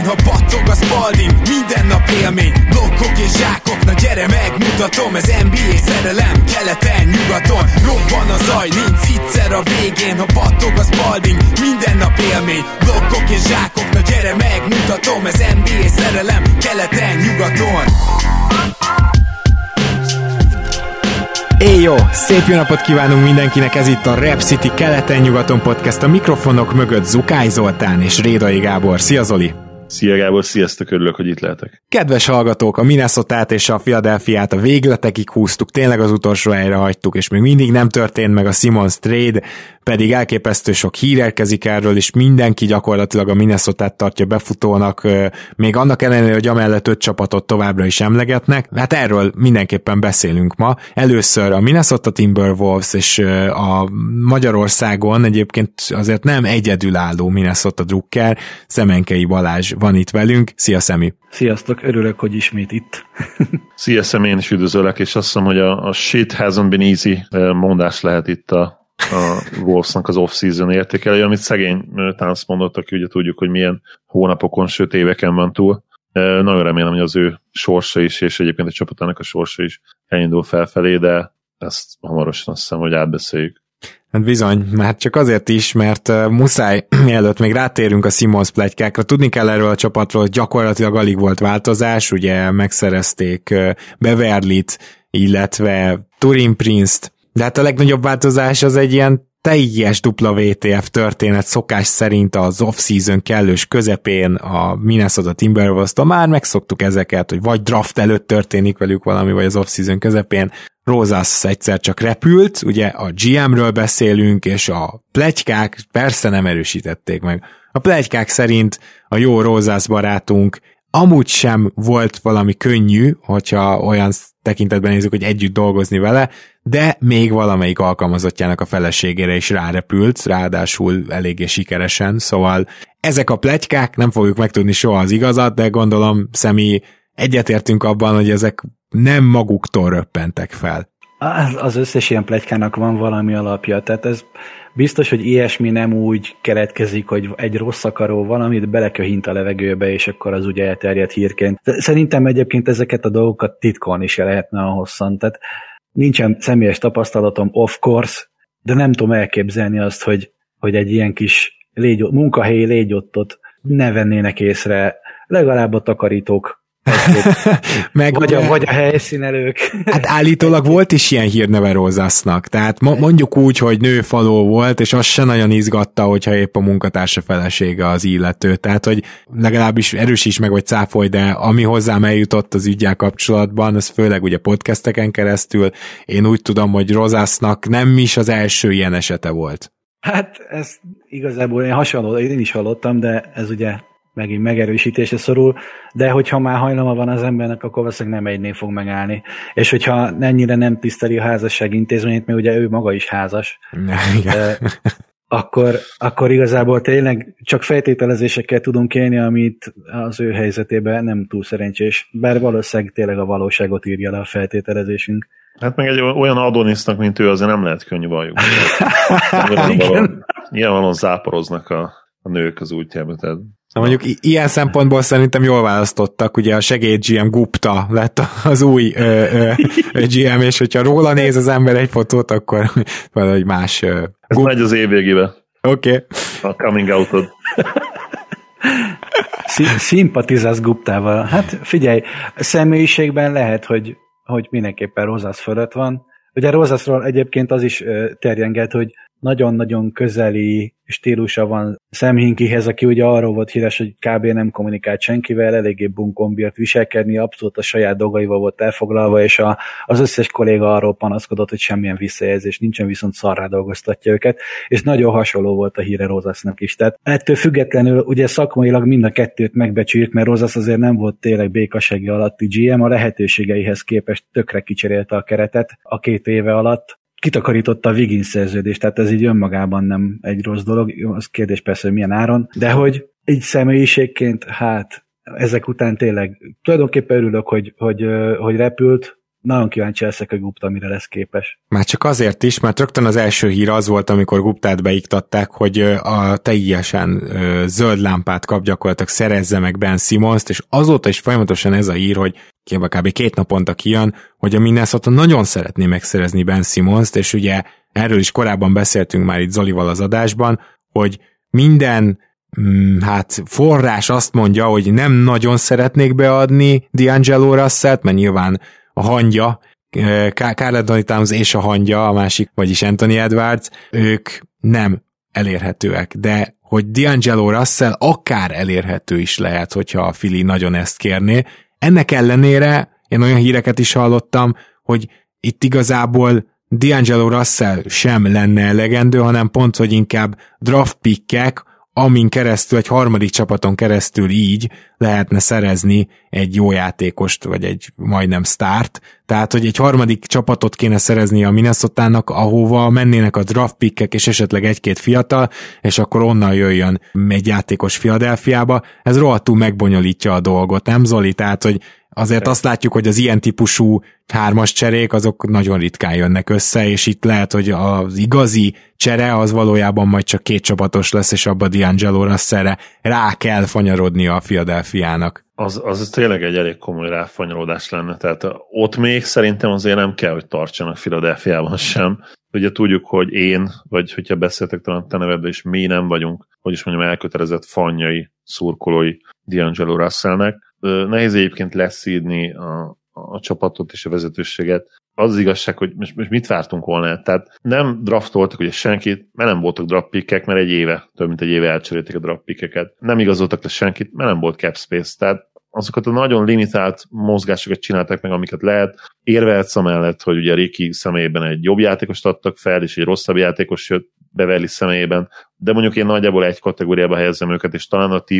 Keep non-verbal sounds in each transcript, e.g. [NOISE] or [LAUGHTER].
végén, ha battog a spalding Minden nap élmény, blokkok és zsákok Na gyere megmutatom, ez NBA szerelem Keleten, nyugaton, robban a zaj Nincs egyszer a végén, ha battog a spalding Minden nap élmény, blokkok és zsákok Na gyere megmutatom, ez NBA szerelem Keleten, nyugaton Éj jó! Szép jó napot kívánunk mindenkinek, ez itt a Rap City keleten-nyugaton podcast, a mikrofonok mögött Zukály Zoltán és Rédai Gábor. Szia Zoli! Szia Gábor, sziasztok, örülök, hogy itt lehetek. Kedves hallgatók, a minnesota és a Philadelphia-t a végletekig húztuk, tényleg az utolsó helyre hagytuk, és még mindig nem történt meg a Simons trade, pedig elképesztő sok hír érkezik erről, és mindenki gyakorlatilag a minnesota tartja befutónak, még annak ellenére, hogy amellett öt csapatot továbbra is emlegetnek. Hát erről mindenképpen beszélünk ma. Először a Minnesota Timberwolves és a Magyarországon egyébként azért nem egyedülálló Minnesota drukker, Szemenkei Balázs van itt velünk. Szia Szemi! Sziasztok, örülök, hogy ismét itt. Szia én is üdvözöllek, és azt hiszem, hogy a, a shit hasn't been easy mondás lehet itt a a Wolvesnak az off-season értékelője, amit szegény Tánc mondott, aki ugye tudjuk, hogy milyen hónapokon, sőt éveken van túl. Nagyon remélem, hogy az ő sorsa is, és egyébként a csapatának a sorsa is elindul felfelé, de ezt hamarosan azt hiszem, hogy átbeszéljük. Hát bizony, mert csak azért is, mert uh, muszáj, [CLEARS THROAT] mielőtt még rátérünk a Simons pletykákra, tudni kell erről a csapatról, hogy gyakorlatilag alig volt változás, ugye megszerezték uh, Beverlit, illetve Turin Prince-t, de hát a legnagyobb változás az egy ilyen teljes dupla VTF történet szokás szerint az off-season kellős közepén a Minnesota timberwolves már megszoktuk ezeket, hogy vagy draft előtt történik velük valami, vagy az off-season közepén. Rosas egyszer csak repült, ugye a GM-ről beszélünk, és a plegykák persze nem erősítették meg. A plegykák szerint a jó Rosas barátunk amúgy sem volt valami könnyű, hogyha olyan tekintetben nézzük, hogy együtt dolgozni vele, de még valamelyik alkalmazottjának a feleségére is rárepült, ráadásul eléggé sikeresen, szóval ezek a pletykák, nem fogjuk megtudni soha az igazat, de gondolom személy egyetértünk abban, hogy ezek nem maguktól röppentek fel. Az, az összes ilyen plegykának van valami alapja, tehát ez biztos, hogy ilyesmi nem úgy keletkezik, hogy egy rossz akaró valamit beleköhint a levegőbe, és akkor az ugye elterjedt hírként. Szerintem egyébként ezeket a dolgokat titkolni se lehetne a hosszan, tehát nincsen személyes tapasztalatom, of course, de nem tudom elképzelni azt, hogy, hogy egy ilyen kis légy, munkahelyi légyottot ne vennének észre. Legalább a takarítók [LAUGHS] meg vagy, a, vagy a helyszínelők. Hát állítólag volt is ilyen hírneve Rózásznak, tehát mondjuk úgy, hogy nőfaló volt, és az se nagyon izgatta, hogyha épp a munkatársa felesége az illető, tehát hogy legalábbis erősíts meg, vagy cáfolj, de ami hozzám eljutott az ügyel kapcsolatban, az főleg ugye podcasteken keresztül, én úgy tudom, hogy Rozásznak nem is az első ilyen esete volt. Hát ez igazából én hasonló, én is hallottam, de ez ugye megint megerősítése szorul, de hogyha már hajlama van az embernek, akkor valószínűleg nem egynél fog megállni. És hogyha ennyire nem tiszteli a házasság intézményét, mert ugye ő maga is házas, [LAUGHS] de, akkor, akkor igazából tényleg csak feltételezésekkel tudunk élni, amit az ő helyzetében nem túl szerencsés, bár valószínűleg tényleg a valóságot írja le a feltételezésünk. Hát meg egy olyan adonisznak, mint ő, azért nem lehet könnyű bajuk. [LAUGHS] Nyilvánvalóan záporoznak a, a nők az útjába, tehát Na mondjuk i- ilyen szempontból szerintem jól választottak, ugye a segéd GM Gupta lett az új ö, ö, GM, és hogyha róla néz az ember egy fotót, akkor [LAUGHS] valahogy más. Ö, Ez Gup... megy az év végébe. Oké. Okay. A coming out-od. Szimpatizálsz Guptával. Hát figyelj, személyiségben lehet, hogy, hogy mindenképpen Rozász fölött van. Ugye Rozaszról egyébként az is terjenget, hogy nagyon-nagyon közeli stílusa van Sam Hinkihez, aki ugye arról volt híres, hogy kb. nem kommunikált senkivel, eléggé bunkon bírt viselkedni, abszolút a saját dolgaival volt elfoglalva, és a, az összes kolléga arról panaszkodott, hogy semmilyen visszajelzés nincsen, viszont szarrá dolgoztatja őket, és nagyon hasonló volt a híre Rozasznak is. Tehát ettől függetlenül ugye szakmailag mind a kettőt megbecsüljük, mert Rozasz azért nem volt tényleg békasegi alatti GM, a lehetőségeihez képest tökre kicserélte a keretet a két éve alatt, kitakarította a Wiggins szerződést, tehát ez így önmagában nem egy rossz dolog, az kérdés persze, hogy milyen áron, de hogy egy személyiségként, hát ezek után tényleg tulajdonképpen örülök, hogy, hogy, hogy repült, nagyon kíváncsi leszek a Gupta, mire lesz képes. Már csak azért is, mert rögtön az első hír az volt, amikor Guptát beiktatták, hogy a teljesen zöld lámpát kap gyakorlatilag szerezze meg Ben Simmons-t, és azóta is folyamatosan ez a hír, hogy kb. két naponta kijön, hogy a Minnesota nagyon szeretné megszerezni Ben Simmons-t, és ugye erről is korábban beszéltünk már itt Zolival az adásban, hogy minden mm, hát forrás azt mondja, hogy nem nagyon szeretnék beadni D'Angelo russell mert nyilván a hangja, Carl Anthony Towns és a hangja, a másik, vagyis Anthony Edwards, ők nem elérhetőek, de hogy D'Angelo Russell akár elérhető is lehet, hogyha a Fili nagyon ezt kérné. Ennek ellenére én olyan híreket is hallottam, hogy itt igazából D'Angelo Russell sem lenne elegendő, hanem pont, hogy inkább draft pickek, amin keresztül, egy harmadik csapaton keresztül így lehetne szerezni egy jó játékost, vagy egy majdnem start. Tehát, hogy egy harmadik csapatot kéne szerezni a minnesota ahova mennének a draft pickek, és esetleg egy-két fiatal, és akkor onnan jöjjön egy játékos Filadelfiába. Ez rohadtul megbonyolítja a dolgot, nem Zoli? Tehát, hogy azért azt látjuk, hogy az ilyen típusú hármas cserék azok nagyon ritkán jönnek össze, és itt lehet, hogy az igazi csere az valójában majd csak két csapatos lesz, és abba D'Angelo Russellre rá kell fanyarodni a Philadelphiának. Az, az tényleg egy elég komoly ráfanyarodás lenne, tehát ott még szerintem azért nem kell, hogy tartsanak Philadelphiában sem. Ugye tudjuk, hogy én, vagy hogyha beszéltek talán te nevedbe is, mi nem vagyunk, hogy is mondjam, elkötelezett fanjai, szurkolói D'Angelo Russellnek, Nehéz egyébként leszídni a, a csapatot és a vezetőséget. Az, az igazság, hogy most, most mit vártunk volna? Tehát nem draftoltak ugye senkit, mert nem voltak draftpikkek, mert egy éve, több mint egy éve elcserélték a draftpikkeket. Nem igazoltak le senkit, mert nem volt cap space. Tehát azokat a nagyon limitált mozgásokat csinálták meg, amiket lehet. Érvehetsz amellett, hogy ugye Riki személyében egy jobb játékost adtak fel, és egy rosszabb játékos jött Beverly személyében, de mondjuk én nagyjából egy kategóriába helyezem őket, és talán a t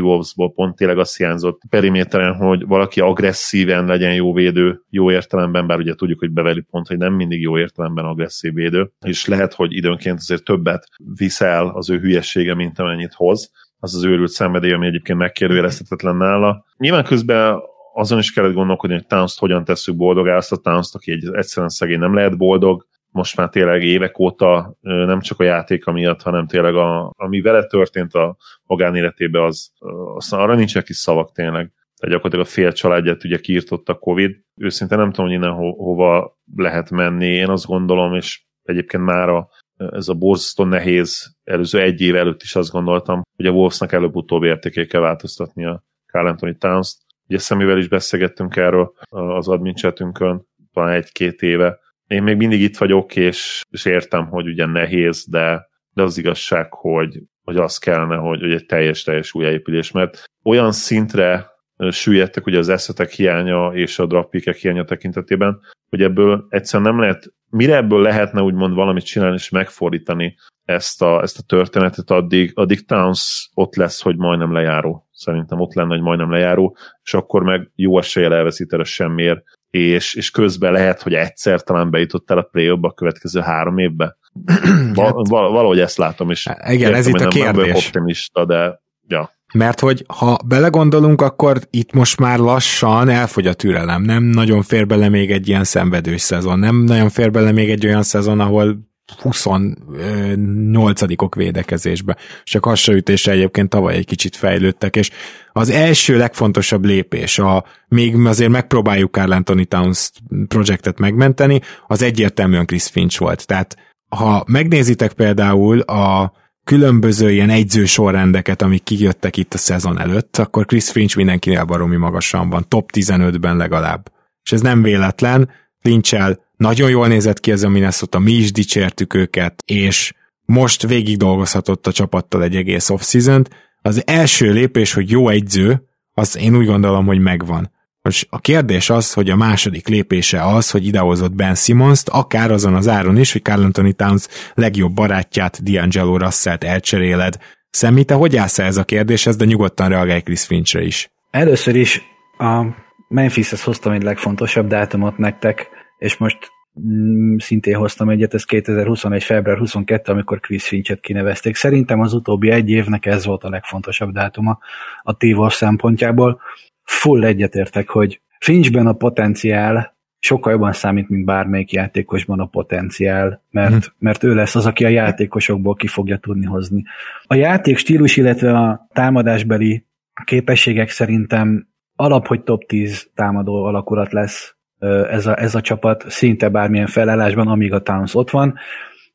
pont tényleg azt hiányzott periméteren, hogy valaki agresszíven legyen jó védő, jó értelemben, bár ugye tudjuk, hogy Beverly pont, hogy nem mindig jó értelemben agresszív védő, és lehet, hogy időnként azért többet viszel az ő hülyessége, mint amennyit hoz. Az az őrült szenvedély, ami egyébként megkérdőjelezhetetlen nála. Nyilván közben azon is kellett gondolkodni, hogy towns hogyan tesszük boldogá azt a towns aki egy egyszerűen szegény nem lehet boldog, most már tényleg évek óta nem csak a játéka miatt, hanem tényleg a, ami vele történt a magánéletében, az, az arra nincsenek is szavak tényleg. Tehát gyakorlatilag a fél családját ugye kiirtott a Covid. Őszintén nem tudom, hogy innen ho- hova lehet menni. Én azt gondolom, és egyébként már a, ez a borzasztó nehéz, előző egy év előtt is azt gondoltam, hogy a Wolvesnak előbb-utóbb értéké kell változtatni a Carl Anthony Towns-t. Ugye szemével is beszélgettünk erről az admin chatünkön, talán egy-két éve, én még mindig itt vagyok, és, és értem, hogy ugye nehéz, de, de az igazság, hogy, hogy az kellene, hogy, hogy egy teljes-teljes újjáépülés, mert olyan szintre süllyedtek ugye az eszetek hiánya és a drappikek hiánya tekintetében, hogy ebből egyszerűen nem lehet, mire ebből lehetne úgymond valamit csinálni és megfordítani ezt a, ezt a történetet, addig, addig Towns ott lesz, hogy majdnem lejáró. Szerintem ott lenne, hogy majdnem lejáró, és akkor meg jó eséllyel elveszíted a semmiért és, és közben lehet, hogy egyszer talán bejutottál a play a következő három évbe. [CLEARS THROAT] Val- hát- val- valahogy ezt látom, és igen, értem, ez itt a kérdés. Nem optimista, de ja. Mert hogy ha belegondolunk, akkor itt most már lassan elfogy a türelem. Nem nagyon fér bele még egy ilyen szenvedős szezon. Nem nagyon fér bele még egy olyan szezon, ahol 28-ok védekezésbe. Csak hasraütésre egyébként tavaly egy kicsit fejlődtek, és az első legfontosabb lépés, a, még azért megpróbáljuk Carl Anthony Towns projektet megmenteni, az egyértelműen Chris Finch volt. Tehát ha megnézitek például a különböző ilyen egyző sorrendeket, amik kijöttek itt a szezon előtt, akkor Chris Finch mindenkinél baromi magasan van, top 15-ben legalább. És ez nem véletlen, finch nagyon jól nézett ki ez a Minnesota, mi is dicsértük őket, és most végig dolgozhatott a csapattal egy egész off-season Az első lépés, hogy jó egyző, az én úgy gondolom, hogy megvan. Most a kérdés az, hogy a második lépése az, hogy idehozott Ben Simmons-t, akár azon az áron is, hogy Carl Anthony Towns legjobb barátját, D'Angelo Russell-t elcseréled. Szemmi, te hogy állsz ez a kérdéshez, de nyugodtan reagálj Chris Finchre is. Először is a Memphishez hoztam egy legfontosabb dátumot nektek, és most mm, szintén hoztam egyet, ez 2021. február 22, amikor Chris Finchet kinevezték. Szerintem az utóbbi egy évnek ez volt a legfontosabb dátuma a t szempontjából. Full egyetértek, hogy Finchben a potenciál sokkal jobban számít, mint bármelyik játékosban a potenciál, mert, hmm. mert ő lesz az, aki a játékosokból ki fogja tudni hozni. A játék stílus, illetve a támadásbeli képességek szerintem alap, hogy top 10 támadó alakulat lesz ez a, ez a csapat szinte bármilyen felállásban, amíg a Towns ott van,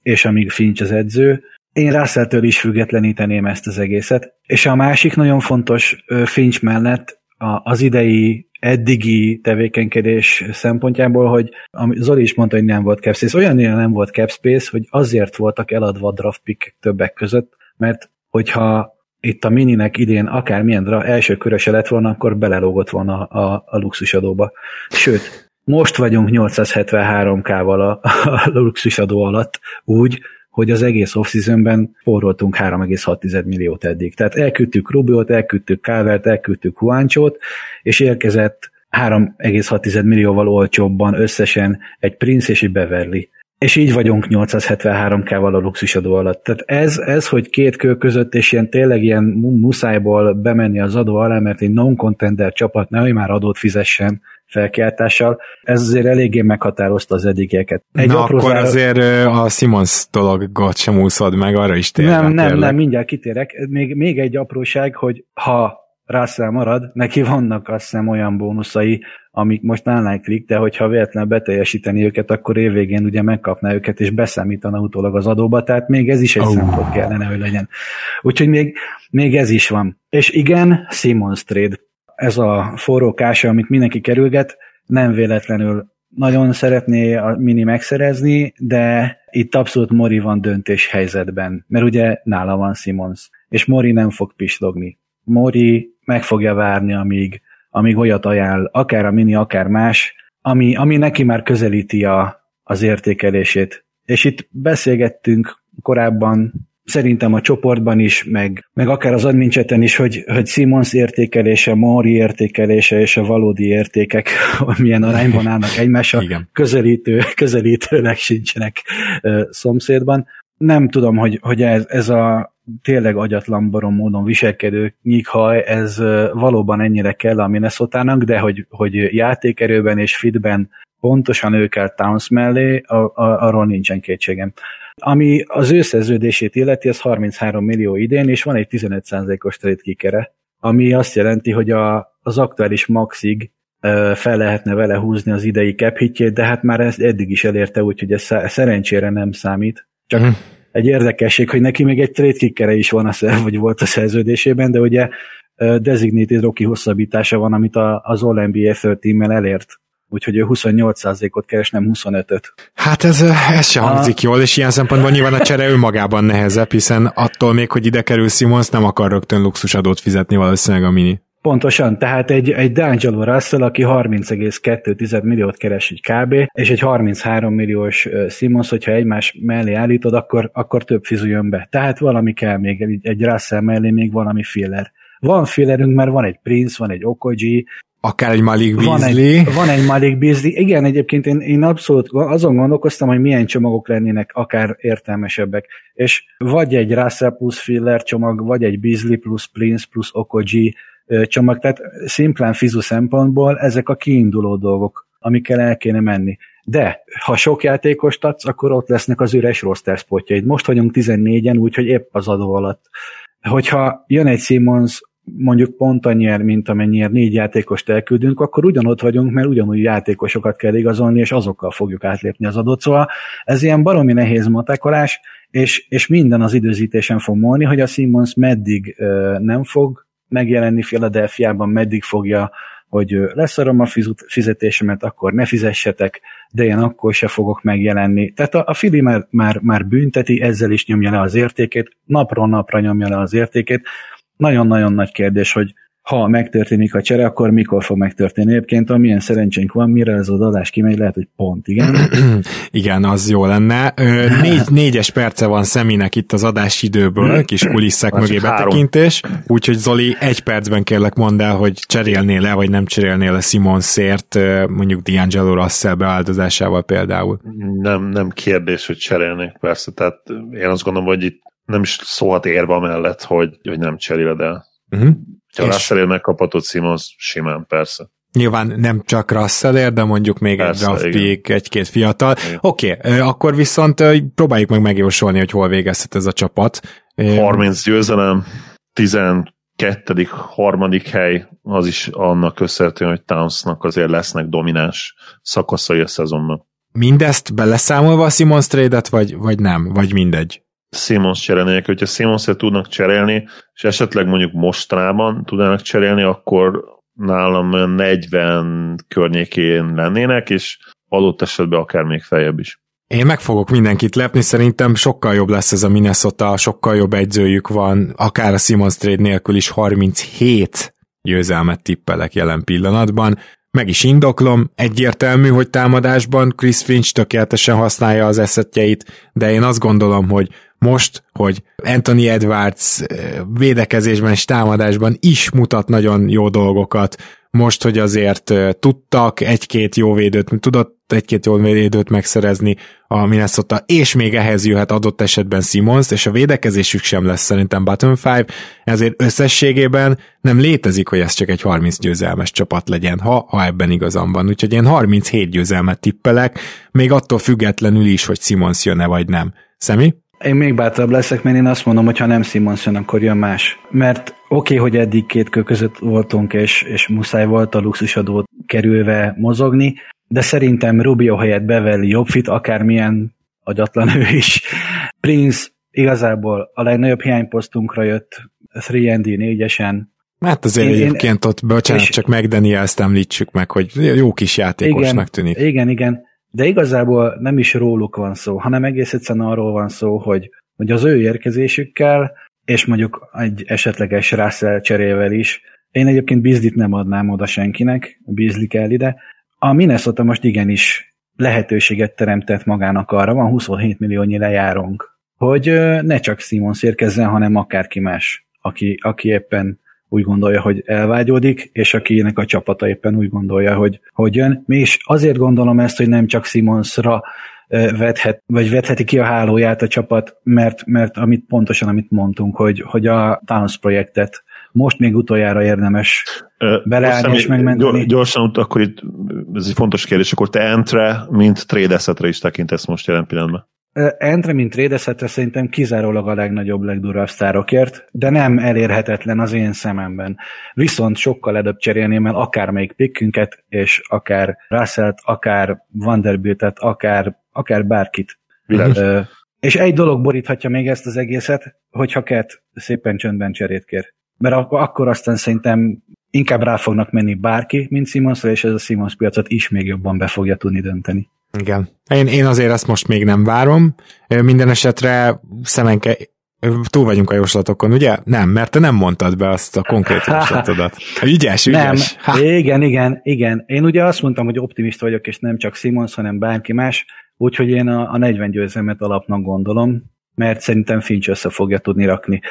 és amíg Finch az edző. Én russell is függetleníteném ezt az egészet. És a másik nagyon fontos Finch mellett az idei eddigi tevékenykedés szempontjából, hogy Zoli is mondta, hogy nem volt cap space, olyan nem volt cap space, hogy azért voltak eladva draft pick többek között, mert hogyha itt a mininek idén akármilyen dra, első köröse lett volna, akkor belelógott volna a, a luxusadóba. Sőt, most vagyunk 873k-val a, a luxusadó alatt úgy, hogy az egész off-seasonben forroltunk 3,6 milliót eddig. Tehát elküldtük Rubiot, elküldtük Calvert, elküldtük Huancsot, és érkezett 3,6 millióval olcsóbban összesen egy Prince és egy Beverly. És így vagyunk 873k-val a luxusadó alatt. Tehát ez, ez, hogy két kő között, és ilyen tényleg ilyen muszájból bemenni az adó alá, mert egy non-contender csapat ne, hogy már adót fizessen, felkiáltással. Ez azért eléggé meghatározta az eddigieket. Egy Na akkor zár... azért a Simons dologot sem úszod meg, arra is tényleg. Nem, nem, nem, mindjárt kitérek. Még, még egy apróság, hogy ha Russell marad, neki vannak azt hiszem olyan bónuszai, amik most klik, de hogyha véletlenül beteljesíteni őket, akkor évvégén ugye megkapná őket, és beszámítana utólag az adóba, tehát még ez is egy oh. szempont kellene, hogy legyen. Úgyhogy még, még ez is van. És igen, Simons trade ez a forró kása, amit mindenki kerülget, nem véletlenül nagyon szeretné a mini megszerezni, de itt abszolút Mori van döntés helyzetben, mert ugye nála van Simons, és Mori nem fog pislogni. Mori meg fogja várni, amíg, amíg olyat ajánl, akár a mini, akár más, ami, ami neki már közelíti a, az értékelését. És itt beszélgettünk korábban szerintem a csoportban is, meg, meg akár az admincseten is, hogy, hogy Simons értékelése, Mori értékelése és a valódi értékek [LAUGHS] milyen arányban állnak egymással, közelítő, [LAUGHS] közelítőnek sincsenek uh, szomszédban. Nem tudom, hogy, hogy ez, ez a tényleg agyatlan barom módon viselkedő nyikhaj, ez valóban ennyire kell a minnesota de hogy, hogy játékerőben és fitben pontosan ő kell Towns mellé, a, a, arról nincsen kétségem. Ami az ő szerződését illeti, ez 33 millió idén, és van egy 15%-os trade kikere, ami azt jelenti, hogy a, az aktuális maxig fel lehetne vele húzni az idei cap hitjét, de hát már ezt eddig is elérte, úgyhogy ez szerencsére nem számít. Csak mm. egy érdekesség, hogy neki még egy trade kickere is van, a szer, vagy volt a szerződésében, de ugye designated Rocky hosszabbítása van, amit az All-NBA 13-mel elért úgyhogy ő 28%-ot keres, nem 25-öt. Hát ez, ez sem hangzik jól, és ilyen szempontból nyilván a csere önmagában nehezebb, hiszen attól még, hogy ide kerül Simons, nem akar rögtön luxusadót fizetni valószínűleg a mini. Pontosan, tehát egy, egy D'Angelo Russell, aki 30,2 milliót keres egy kb, és egy 33 milliós Simons, hogyha egymás mellé állítod, akkor, akkor több fizu jön be. Tehát valami kell még, egy, Russell mellé még valami filler. Van fillerünk, mert van egy Prince, van egy Okoji, Akár egy Malik Beasley. Van egy, van egy Malik Beasley. Igen, egyébként én, én abszolút azon gondolkoztam, hogy milyen csomagok lennének akár értelmesebbek. És vagy egy Russell plus filler csomag, vagy egy Beasley plus Prince plus Okoji csomag. Tehát szimplán fizu szempontból ezek a kiinduló dolgok, amikkel el kéne menni. De ha sok játékost adsz, akkor ott lesznek az üres roster spotjaid. Most vagyunk 14-en, úgyhogy épp az adó alatt. Hogyha jön egy Simmons, mondjuk pont annyiért, mint amennyiért négy játékost elküldünk, akkor ugyanott vagyunk, mert ugyanúgy játékosokat kell igazolni, és azokkal fogjuk átlépni az adót. Szóval ez ilyen baromi nehéz matekolás, és, és minden az időzítésen fog múlni, hogy a Simmons meddig ö, nem fog megjelenni Philadelphiában, meddig fogja, hogy leszarom a fizetésemet, akkor ne fizessetek, de én akkor se fogok megjelenni. Tehát a, a Fili már, már, már bünteti, ezzel is nyomja le az értékét, napról napra nyomja le az értékét, nagyon-nagyon nagy kérdés, hogy ha megtörténik a csere, akkor mikor fog megtörténni. Egyébként, amilyen szerencsénk van, mire ez az adás kimegy, lehet, hogy pont, igen. [CLEARS THROAT] igen, az jó lenne. Négy, négyes perce van Szeminek itt az adásidőből, kis kulisszák mögé betekintés, úgyhogy Zoli, egy percben kérlek mondd el, hogy cserélnél le, vagy nem cserélnél le Simonszért, mondjuk D'Angelo Russell beáldozásával például. Nem, nem kérdés, hogy cserélnék, persze. Tehát én azt gondolom, hogy itt nem is szólhat érve mellett, hogy, hogy nem cseréled el. Uh-huh. Ha Russell megkaphatod Simons, simán persze. Nyilván nem csak Russell de mondjuk még Persze, egy draft pick, egy-két fiatal. Oké, okay, akkor viszont próbáljuk meg megjósolni, hogy hol végezhet ez a csapat. 30 győzelem, 12. harmadik hely, az is annak köszönhető, hogy Townsnak azért lesznek domináns szakaszai a szezonban. Mindezt beleszámolva a Simons trade vagy, vagy nem? Vagy mindegy? Simons cserélnék, hogyha simons tudnak cserélni, és esetleg mondjuk mostanában tudnának cserélni, akkor nálam 40 környékén lennének, és adott esetben akár még feljebb is. Én meg fogok mindenkit lepni, szerintem sokkal jobb lesz ez a Minnesota, sokkal jobb egyzőjük van, akár a Simons trade nélkül is 37 győzelmet tippelek jelen pillanatban. Meg is indoklom, egyértelmű, hogy támadásban Chris Finch tökéletesen használja az eszetjeit, de én azt gondolom, hogy most, hogy Anthony Edwards eh, védekezésben és támadásban is mutat nagyon jó dolgokat, most, hogy azért eh, tudtak egy-két jó védőt, tudott egy-két jó védőt megszerezni a Minnesota, és még ehhez jöhet adott esetben Simons, és a védekezésük sem lesz szerintem bottom five, ezért összességében nem létezik, hogy ez csak egy 30 győzelmes csapat legyen, ha, ha ebben igazam van. Úgyhogy én 37 győzelmet tippelek, még attól függetlenül is, hogy Simons jön-e vagy nem. Szemi? Én még bátrabb leszek, mert én azt mondom, hogy ha nem Simons jön, akkor jön más. Mert oké, okay, hogy eddig két kő között voltunk, és, és muszáj volt a luxusadót kerülve mozogni, de szerintem Rubio helyett Beverly jobb fit, akármilyen agyatlan ő is. Prince igazából a legnagyobb hiányposztunkra jött 3D 4-esen. Hát azért én, egyébként én, ott, bocsánat, és, csak meg Daniels-t említsük meg, hogy jó kis játékosnak igen, tűnik. Igen, igen, de igazából nem is róluk van szó, hanem egész egyszerűen arról van szó, hogy, hogy az ő érkezésükkel, és mondjuk egy esetleges Russell cserével is, én egyébként Bizlit nem adnám oda senkinek, Bizli kell ide. A Minnesota most igenis lehetőséget teremtett magának arra, van 27 milliónyi lejárónk, hogy ne csak Simons érkezzen, hanem akárki más, aki, aki éppen úgy gondolja, hogy elvágyódik, és akinek a csapata éppen úgy gondolja, hogy, hogy jön. Mi is azért gondolom ezt, hogy nem csak Simonsra vethet, vagy vetheti ki a hálóját a csapat, mert, mert amit pontosan amit mondtunk, hogy, hogy a Towns projektet most még utoljára érdemes beleállni és megmenteni. Gyorsan, akkor itt ez egy fontos kérdés, akkor te Entre, mint trade is tekintesz most jelen pillanatban? Entre, mint trédezhetre szerintem kizárólag a legnagyobb, legdurvább sztárokért, de nem elérhetetlen az én szememben. Viszont sokkal előbb cserélném el akármelyik pikkünket, és akár Russellt, akár Vanderbiltet, akár, akár bárkit. Ö, és egy dolog boríthatja még ezt az egészet, hogyha Ket szépen csöndben cserét kér. Mert ak- akkor aztán szerintem inkább rá fognak menni bárki, mint Simonsra, és ez a Simons piacot is még jobban be fogja tudni dönteni. Igen. Én, én azért ezt most még nem várom. Minden esetre szemenke túl vagyunk a jóslatokon, ugye? Nem, mert te nem mondtad be azt a konkrét [LAUGHS] jóslatodat. Ügyes, ügyes. Nem, igen, igen, igen. Én ugye azt mondtam, hogy optimista vagyok, és nem csak Simons, hanem bárki más, úgyhogy én a, a 40 győzelmet alapnak gondolom, mert szerintem Finch össze fogja tudni rakni.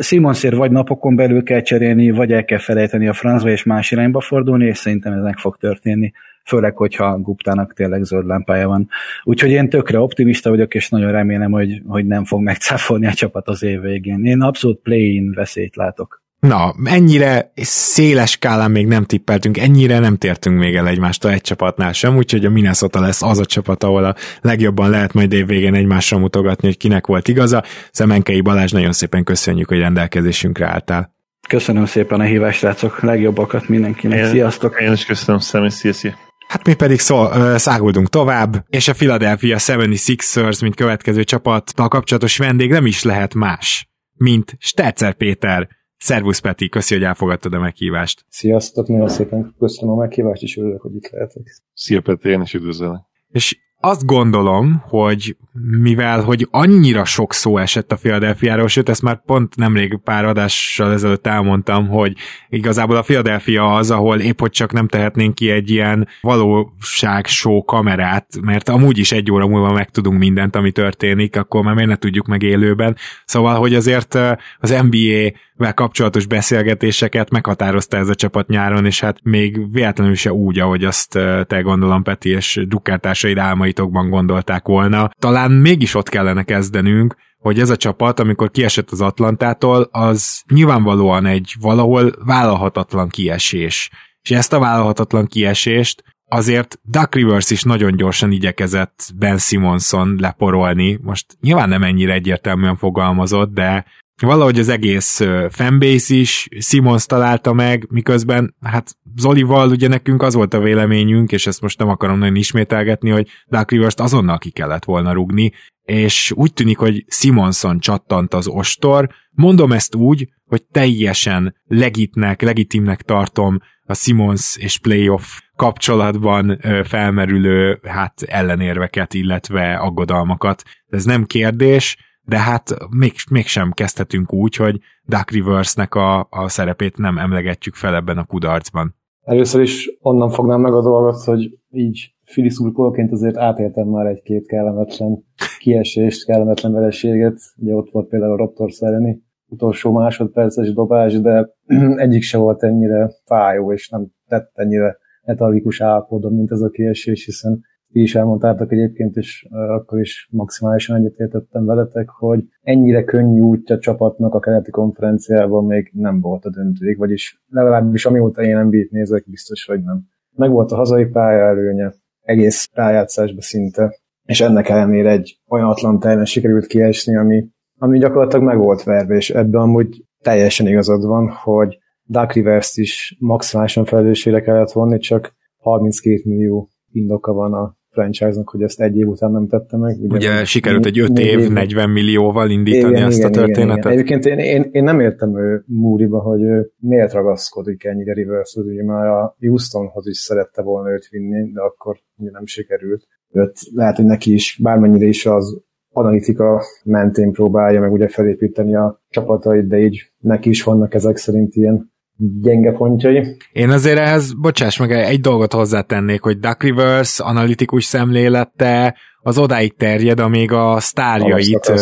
Simonsért vagy napokon belül kell cserélni, vagy el kell felejteni a francba és más irányba fordulni, és szerintem ez meg fog történni főleg, hogyha Guptának tényleg zöld lámpája van. Úgyhogy én tökre optimista vagyok, és nagyon remélem, hogy, hogy nem fog megcáfolni a csapat az év végén. Én abszolút play-in veszélyt látok. Na, ennyire széles skálán még nem tippeltünk, ennyire nem tértünk még el egymástól egy csapatnál sem, úgyhogy a Minnesota lesz az a csapat, ahol a legjobban lehet majd évvégén egymásra mutogatni, hogy kinek volt igaza. Szemenkei Balázs, nagyon szépen köszönjük, hogy rendelkezésünkre álltál. Köszönöm szépen a hívást, srácok, legjobbakat mindenkinek. Én, Sziasztok! Én is köszönöm, Szemi, szia, Hát mi pedig szó, száguldunk tovább, és a Philadelphia 76ers, mint következő csapattal kapcsolatos vendég nem is lehet más, mint Stetzer Péter. Szervusz Peti, köszi, hogy elfogadtad a meghívást. Sziasztok, nagyon szépen köszönöm a meghívást, és örülök, hogy itt lehetek. Szia Peti, én is üdvözlök. És azt gondolom, hogy mivel hogy annyira sok szó esett a Philadelphia-ról, sőt, ezt már pont nemrég pár adással ezelőtt elmondtam, hogy igazából a Philadelphia az, ahol épp hogy csak nem tehetnénk ki egy ilyen valóság show kamerát, mert amúgy is egy óra múlva megtudunk mindent, ami történik, akkor már miért ne tudjuk meg élőben. Szóval, hogy azért az NBA vel kapcsolatos beszélgetéseket meghatározta ez a csapat nyáron, és hát még véletlenül se úgy, ahogy azt te gondolom Peti és drukkártársaid álmaitokban gondolták volna. Talán mégis ott kellene kezdenünk, hogy ez a csapat, amikor kiesett az Atlantától, az nyilvánvalóan egy valahol vállalhatatlan kiesés és ezt a vállalhatatlan kiesést azért Duck Rivers is nagyon gyorsan igyekezett Ben Simonson leporolni. Most nyilván nem ennyire egyértelműen fogalmazott, de valahogy az egész fanbase is Simons találta meg, miközben hát Zolival ugye nekünk az volt a véleményünk, és ezt most nem akarom nagyon ismételgetni, hogy Dark Rivers-t azonnal ki kellett volna rugni, és úgy tűnik, hogy Simonson csattant az ostor. Mondom ezt úgy, hogy teljesen legitnek, legitimnek tartom a Simons és playoff kapcsolatban felmerülő hát ellenérveket, illetve aggodalmakat. Ez nem kérdés, de hát még, mégsem kezdhetünk úgy, hogy Duck Rivers-nek a, a szerepét nem emlegetjük fel ebben a kudarcban. Először is onnan fognám meg a dolgot, hogy így Fili szurkolóként azért átéltem már egy-két kellemetlen kiesést, kellemetlen vereséget. Ugye ott volt például a Raptor elleni utolsó másodperces dobás, de [CLEARS THROAT] egyik se volt ennyire fájó, és nem tett ennyire letargikus állapotban, mint ez a kiesés, hiszen ti is elmondtátok egyébként, és akkor is maximálisan egyetértettem veletek, hogy ennyire könnyű útja csapatnak a keleti konferenciában még nem volt a döntőig, vagyis legalábbis amióta én nem nézek, biztos, hogy nem. Meg volt a hazai pálya előnye, egész rájátszásba szinte, és ennek ellenére egy olyan Atlanta ellen sikerült kiesni, ami, ami gyakorlatilag meg volt verve, és ebben amúgy teljesen igazad van, hogy Duck Rivers is maximálisan felelősségre kellett vonni, csak 32 millió indoka van a franchise-nak, hogy ezt egy év után nem tette meg. Ugye, ugye sikerült egy 5 év, év, 40 millióval indítani igen, ezt igen, a történetet. Igen, igen. Egyébként én, én, én nem értem ő Múriba, hogy ő miért ragaszkodik ennyire rivers ugye már a Houstonhoz is szerette volna őt vinni, de akkor ugye nem sikerült. Őt lehet, hogy neki is, bármennyire is az analitika mentén próbálja meg ugye felépíteni a csapatait, de így neki is vannak ezek szerint ilyen gyenge pontjai. Én azért ehhez, bocsáss meg, egy dolgot hozzátennék, hogy Duck Rivers analitikus szemlélete az odáig terjed, amíg a sztárjait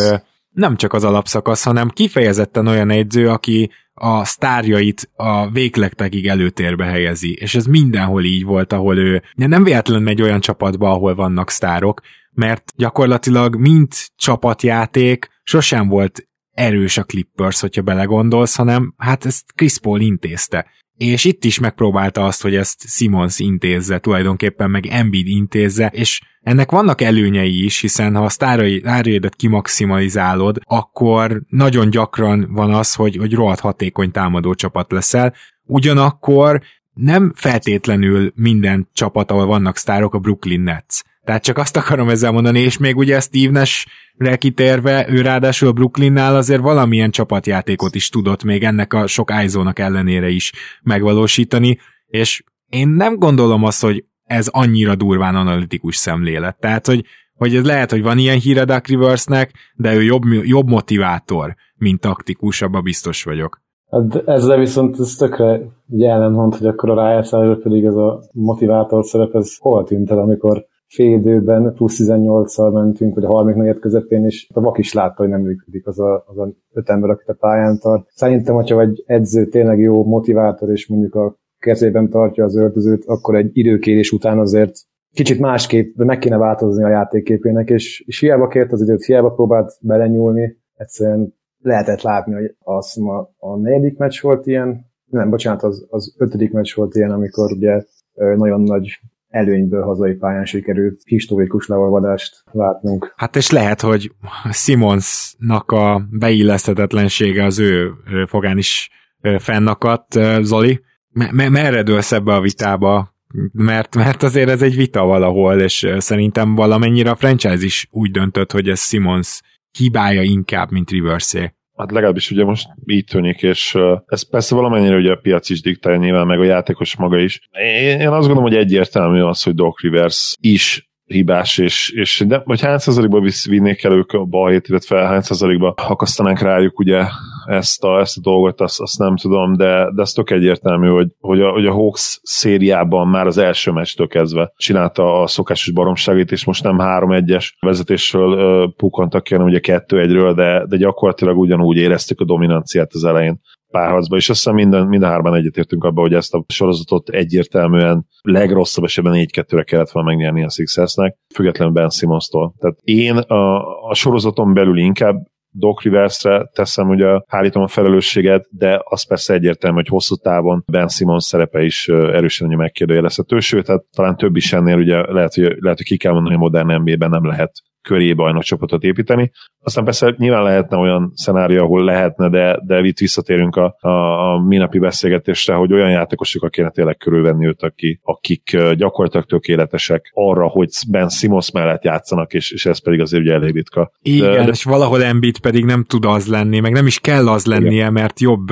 nem csak az alapszakasz, hanem kifejezetten olyan egyző, aki a sztárjait a végletekig előtérbe helyezi, és ez mindenhol így volt, ahol ő nem véletlen megy olyan csapatba, ahol vannak sztárok, mert gyakorlatilag mint csapatjáték sosem volt erős a Clippers, hogyha belegondolsz, hanem hát ezt Chris Paul intézte. És itt is megpróbálta azt, hogy ezt Simons intézze, tulajdonképpen meg Embiid intézze, és ennek vannak előnyei is, hiszen ha a sztáraidet kimaximalizálod, akkor nagyon gyakran van az, hogy, hogy rohadt hatékony támadó csapat leszel, ugyanakkor nem feltétlenül minden csapat, ahol vannak sztárok, a Brooklyn Nets. Tehát csak azt akarom ezzel mondani, és még ugye Steve Nash-re kitérve, ő ráadásul a Brooklynnál azért valamilyen csapatjátékot is tudott még ennek a sok ájzónak ellenére is megvalósítani, és én nem gondolom azt, hogy ez annyira durván analitikus szemlélet. Tehát, hogy, hogy ez lehet, hogy van ilyen híre Duck Riversnek, de ő jobb, jobb motivátor, mint taktikus, abban biztos vagyok. Hát ezzel viszont ez tökre ugye ellenmond, hogy akkor a rájátszásban pedig ez a motivátor szerep, ez hol tűnt el, amikor fél időben plusz 18-szal mentünk, vagy a harmadik negyed közepén, és a vak is látta, hogy nem működik az a, az a öt ember, akit a pályán tart. Szerintem, hogyha egy edző tényleg jó motivátor, és mondjuk a kezében tartja az öltözőt, akkor egy időkérés után azért kicsit másképp meg kéne változni a játékképének, és, és hiába kért az időt, hiába próbált belenyúlni, egyszerűen lehetett látni, hogy az a, a negyedik meccs volt ilyen, nem, bocsánat, az, az ötödik meccs volt ilyen, amikor ugye nagyon nagy előnyből hazai pályán sikerült historikus leolvadást látnunk. Hát és lehet, hogy Simonsnak a beilleszthetetlensége az ő fogán is fennakadt, Zoli. M- merre dőlsz ebbe a vitába? Mert, mert azért ez egy vita valahol, és szerintem valamennyire a franchise is úgy döntött, hogy ez Simons hibája inkább, mint Riversé. Hát legalábbis ugye most így tűnik, és ez persze valamennyire ugye a piac is diktálja nyilván, meg a játékos maga is. Én azt gondolom, hogy egyértelmű az, hogy Doc Rivers is hibás, és, és de, vagy hány százalékban vinnék el ők a balhét, illetve hány százalékban akasztanánk rájuk ugye ezt a, ezt a dolgot, azt, azt nem tudom, de, de ez tök egyértelmű, hogy, hogy, a, hogy a Hawks szériában már az első meccstől kezdve csinálta a szokásos baromságét, és most nem 3-1-es vezetésről pukantak ki, hanem ugye 2-1-ről, de, de gyakorlatilag ugyanúgy éreztük a dominanciát az elején párharcba, és azt hiszem minden, minden hárman egyetértünk abban, hogy ezt a sorozatot egyértelműen legrosszabb esetben 4-2-re kellett volna megnyerni a Sixersnek, függetlenül Ben Simmons-tól. Tehát én a, a sorozaton belül inkább Doc Rivers-re teszem, ugye hárítom a felelősséget, de az persze egyértelmű, hogy hosszú távon Ben Simmons szerepe is erősen megkérdőjelezhető, sőt, tehát talán több is ennél ugye lehet, hogy, lehet, hogy ki kell mondani, hogy modern NBA-ben nem lehet köré bajnokcsapatot építeni. Aztán persze nyilván lehetne olyan szenárió, ahol lehetne, de, de itt visszatérünk a, a, a minapi beszélgetésre, hogy olyan játékosokkal kéne tényleg körülvenni őt, aki, akik gyakorlatilag tökéletesek arra, hogy Ben Simons mellett játszanak, és, és ez pedig azért ugye elég ritka. Igen, de, de... és valahol Embiid pedig nem tud az lenni, meg nem is kell az lennie, Igen. mert jobb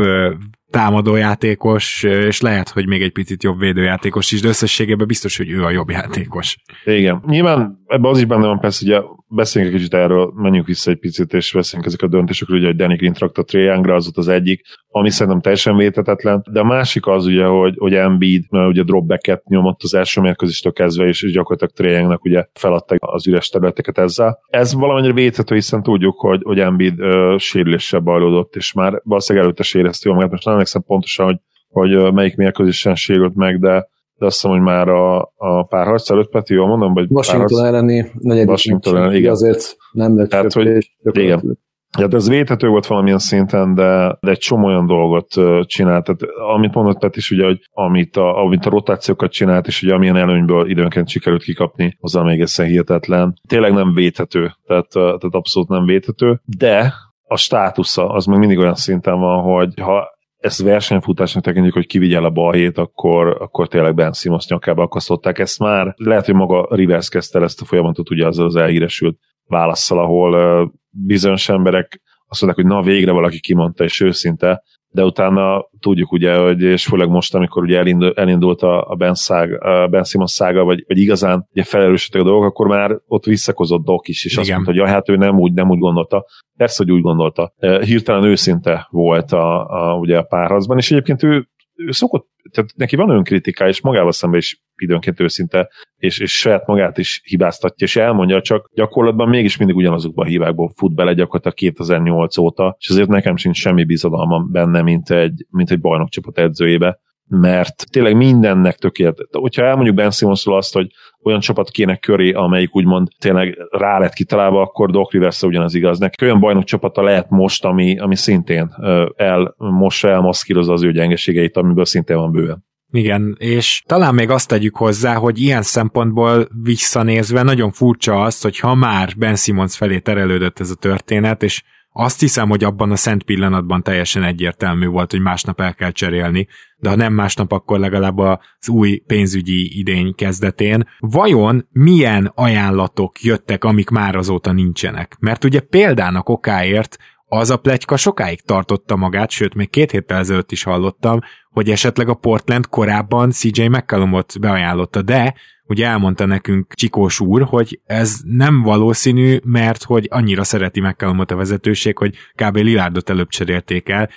támadójátékos, és lehet, hogy még egy picit jobb védőjátékos is, de összességében biztos, hogy ő a jobb játékos. Igen. Nyilván ebben az is benne van persze, ugye beszéljünk egy kicsit erről, menjünk vissza egy picit, és beszéljünk ezek a döntésekről, ugye, hogy Danny Green trakta Triangra, az ott az egyik, ami szerintem teljesen vétetetlen, de a másik az ugye, hogy, hogy Embiid mert ugye dropbacket nyomott az első mérkőzéstől kezdve, és, gyakorlatilag Triangnak ugye feladta az üres területeket ezzel. Ez valamennyire védhető, hiszen tudjuk, hogy, hogy Embiid uh, sérüléssel bajlódott, és már valószínűleg előtte sérezte jól magát, most nem emlékszem pontosan, hogy, hogy melyik mérkőzésen sérült meg, de de azt hiszem, hogy már a, a párharc előtt, Peti, jól mondom? Vagy Washington elleni negyedik Washington elleni, igen. Azért nem lett Tehát, hogy, igen. Ja, ez védhető volt valamilyen szinten, de, de egy csomó olyan dolgot csinált. Tehát, amit mondott Peti is, ugye, hogy amit a, amit a rotációkat csinált, és ugye amilyen előnyből időnként sikerült kikapni, az még egészen hihetetlen. Tényleg nem védhető, tehát, tehát abszolút nem védhető, de a státusza az még mindig olyan szinten van, hogy ha ezt versenyfutásnak tekintjük, hogy kivigyel a balhét, akkor, akkor tényleg Ben Simmons nyakába akasztották. Ezt már lehet, hogy maga Rivers kezdte ezt a folyamatot ugye azzal az elhíresült válaszsal, ahol bizonyos emberek azt mondják, hogy na végre valaki kimondta, és őszinte, de utána tudjuk ugye, hogy, és főleg most, amikor ugye elindult, elindult a, a Ben, szág, a ben Simmons szága, vagy, vagy igazán ugye felerősödtek a dolgok, akkor már ott visszakozott Doc is, és Igen. azt mondta, hogy ja, hát ő nem úgy, nem úgy gondolta. Persze, hogy úgy gondolta. Hirtelen őszinte volt a, a, ugye a párharcban, és egyébként ő, ő szokott tehát neki van önkritika, és magával szemben is időnként őszinte, és, és saját magát is hibáztatja, és elmondja, csak gyakorlatban mégis mindig ugyanazokban a hibákból fut bele gyakorlatilag 2008 óta, és azért nekem sincs semmi bizadalmam benne, mint egy, mint egy bajnokcsapat edzőjébe mert tényleg mindennek tökéletes. Hogyha elmondjuk Ben Simmonsról azt, hogy olyan csapat kéne köré, amelyik úgymond tényleg rá lett kitalálva, akkor Doc rivers ugyanaz igaz. Neki olyan bajnok csapata lehet most, ami, ami szintén el, most elmaszkírozza az ő gyengeségeit, amiből szintén van bőven. Igen, és talán még azt tegyük hozzá, hogy ilyen szempontból visszanézve nagyon furcsa az, hogy ha már Ben Simmons felé terelődött ez a történet, és azt hiszem, hogy abban a szent pillanatban teljesen egyértelmű volt, hogy másnap el kell cserélni, de ha nem másnap, akkor legalább az új pénzügyi idény kezdetén. Vajon milyen ajánlatok jöttek, amik már azóta nincsenek? Mert ugye példának okáért az a plegyka sokáig tartotta magát, sőt, még két héttel ezelőtt is hallottam, hogy esetleg a Portland korábban CJ McCallumot beajánlotta, de ugye elmondta nekünk Csikós úr, hogy ez nem valószínű, mert hogy annyira szereti McCallumot a vezetőség, hogy kb. Lilárdot előbb cserélték el.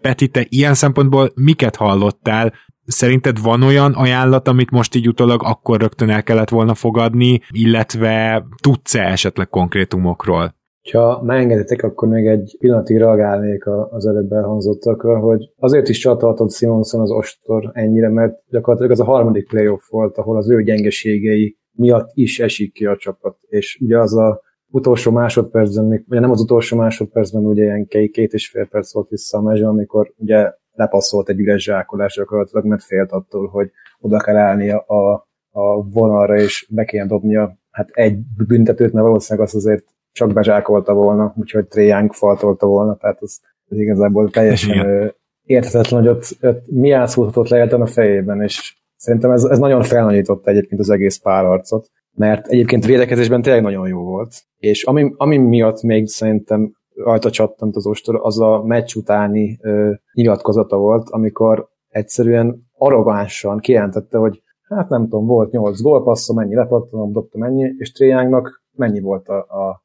Peti, te ilyen szempontból miket hallottál? Szerinted van olyan ajánlat, amit most így utólag akkor rögtön el kellett volna fogadni, illetve tudsz-e esetleg konkrétumokról? Ha megengeditek, akkor még egy pillanatig reagálnék az előbb elhangzottakra, hogy azért is csatoltott Simonson az ostor ennyire, mert gyakorlatilag az a harmadik playoff volt, ahol az ő gyengeségei miatt is esik ki a csapat. És ugye az a utolsó másodpercben, ugye nem az utolsó másodpercben, ugye ilyen két és fél perc volt vissza a mező, amikor ugye lepasszolt egy üres zsákolás gyakorlatilag, mert félt attól, hogy oda kell állni a, a vonalra, és be kéne dobnia hát egy büntetőt, mert valószínűleg az azért csak bezsákolta volna, úgyhogy Tréjánk faltolta volna, tehát ez, ez igazából teljesen érthetetlen, hogy ott, ott mi átszúrhatott le a fejében, és szerintem ez, ez nagyon felnagyította egyébként az egész párharcot, mert egyébként védekezésben tényleg nagyon jó volt, és ami, ami miatt még szerintem rajta csattant az ostor, az a meccs utáni ö, nyilatkozata volt, amikor egyszerűen arrogánsan kijelentette, hogy hát nem tudom, volt 8 gólpasszom, mennyi lepattonom, dobtam mennyi, és Tréjánknak mennyi volt a, a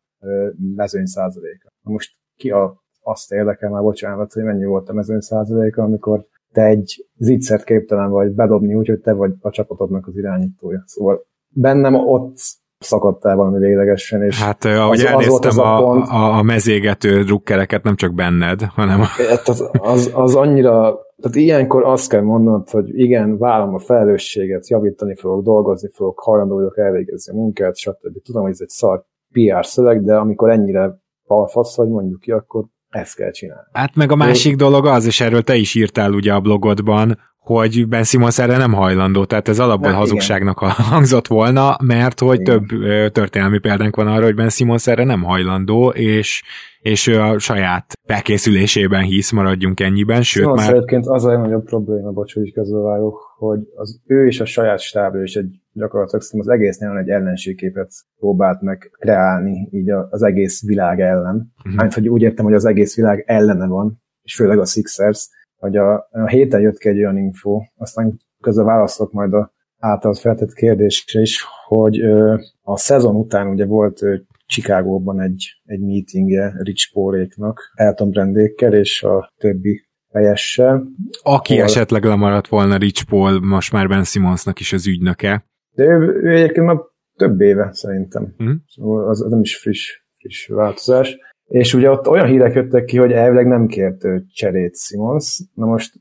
mezőny százaléka. Most ki a, azt érdekel már, bocsánat, hogy mennyi volt a mezőny százaléka, amikor te egy zicsert képtelen vagy bedobni úgy, hogy te vagy a csapatodnak az irányítója. Szóval bennem ott szakadtál valami véglegesen. És hát ahogy az, elnéztem az a, a, a, a mezégető drukkereket, nem csak benned, hanem... A... Az, az, az annyira, tehát ilyenkor azt kell mondanod, hogy igen, vállom a felelősséget, javítani fogok, dolgozni fogok, hajlandó vagyok elvégezni a munkát, stb. Tudom, hogy ez egy szar PR szöveg, de amikor ennyire balfasz, hogy mondjuk ki, akkor ezt kell csinálni. Hát meg a másik dolog az, és erről te is írtál ugye a blogodban, hogy Ben Simmons erre nem hajlandó, tehát ez alapból Hát hazugságnak [LAUGHS] hangzott volna, mert hogy Igen. több történelmi példánk van arra, hogy Ben Simmons erre nem hajlandó, és, és ő a saját felkészülésében hisz, maradjunk ennyiben, sőt Simmons már egyébként az a legnagyobb probléma, bocs, hogy közbevágok, hogy az ő és a saját stábja is egy gyakorlatilag szerintem az egész nyáron egy ellenségképet próbált meg kreálni így az egész világ ellen. Uh-huh. Hát, hogy úgy értem, hogy az egész világ ellene van, és főleg a Sixers, hogy a, a héten jött ki egy olyan info, aztán közben válaszolok majd a által feltett kérdésre is, hogy ö, a szezon után ugye volt ö, Chicagóban egy, egy meetingje Rich Pauléknak, Elton Brandékkel és a többi helyessel, aki hol- esetleg lemaradt volna Rich Paul, most már Ben Simmonsnak is az ügynöke. De ő, ő egyébként már több éve szerintem. Mhm. Szóval az, az nem is friss, friss változás. És ugye ott olyan hírek jöttek ki, hogy elvileg nem kért cserét Simons. Na most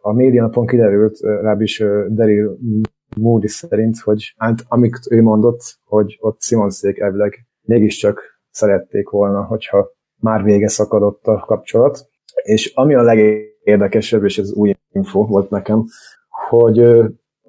a médianapon kiderült, legalábbis Daryl Moody szerint, hogy hát, amit ő mondott, hogy ott Simonszék elvileg mégiscsak szerették volna, hogyha már vége szakadott a kapcsolat. És ami a legérdekesebb, és ez új info volt nekem, hogy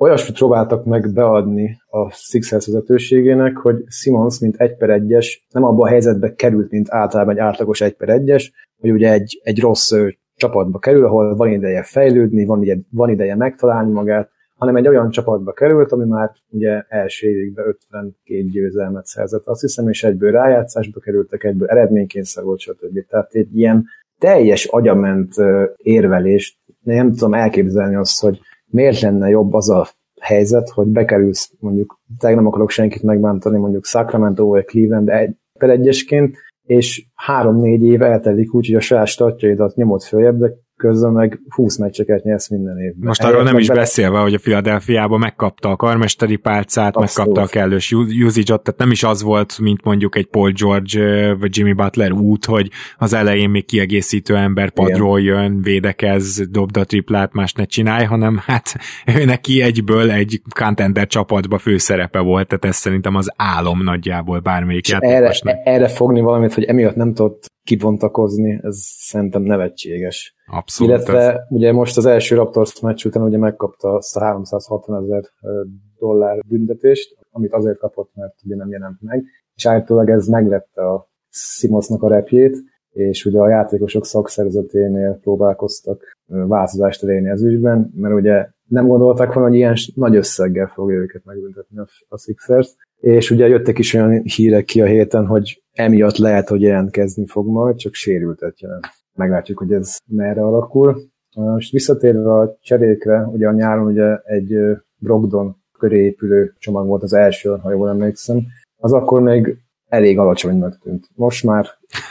olyasmit próbáltak meg beadni a Sixers vezetőségének, hogy Simons, mint egy per egyes, nem abba a helyzetbe került, mint általában egy átlagos egy per egyes, hogy ugye egy, egy rossz ö, csapatba kerül, ahol van ideje fejlődni, van, ideje, van ideje megtalálni magát, hanem egy olyan csapatba került, ami már ugye első évigben 52 győzelmet szerzett, azt hiszem, és egyből rájátszásba kerültek, egyből eredménykényszer volt, stb. Tehát egy ilyen teljes agyament érvelést, nem tudom elképzelni azt, hogy miért lenne jobb az a helyzet, hogy bekerülsz mondjuk, tényleg nem akarok senkit megbántani, mondjuk Sacramento vagy Cleveland egy per egyesként, és három-négy év eltelik úgy, hogy a saját statjaidat nyomod följebb, de közben meg 20 meccseket nyersz minden évben. Most arról nem is meg beszélve, hogy a Philadelphiában megkapta a karmesteri pálcát, Abszolút. megkapta a kellős usage-ot, tehát nem is az volt, mint mondjuk egy Paul George vagy Jimmy Butler út, hogy az elején még kiegészítő ember padról jön, védekez, dobd a triplát, más ne csinálj, hanem hát [LAUGHS] ő neki egyből egy contender csapatba főszerepe volt, tehát ez szerintem az álom nagyjából bármelyik erre, erre fogni valamit, hogy emiatt nem tudott kibontakozni, ez szerintem nevetséges. Abszolút. Illetve ez- ugye most az első Raptors meccs után ugye megkapta azt a 360 ezer dollár büntetést, amit azért kapott, mert ugye nem jelent meg, és állítólag ez megvette a Simonsnak a repjét, és ugye a játékosok szakszervezeténél próbálkoztak változást elérni az ügyben, mert ugye nem gondolták volna, hogy ilyen nagy összeggel fogja őket megbüntetni a, a Sixers, és ugye jöttek is olyan hírek ki a héten, hogy emiatt lehet, hogy jelentkezni fog majd, csak sérültet jelent. Meglátjuk, hogy ez merre alakul. Most visszatérve a cserékre, ugye a nyáron ugye egy Brogdon köré épülő csomag volt az első, ha jól emlékszem, az akkor még elég alacsonynak tűnt. Most már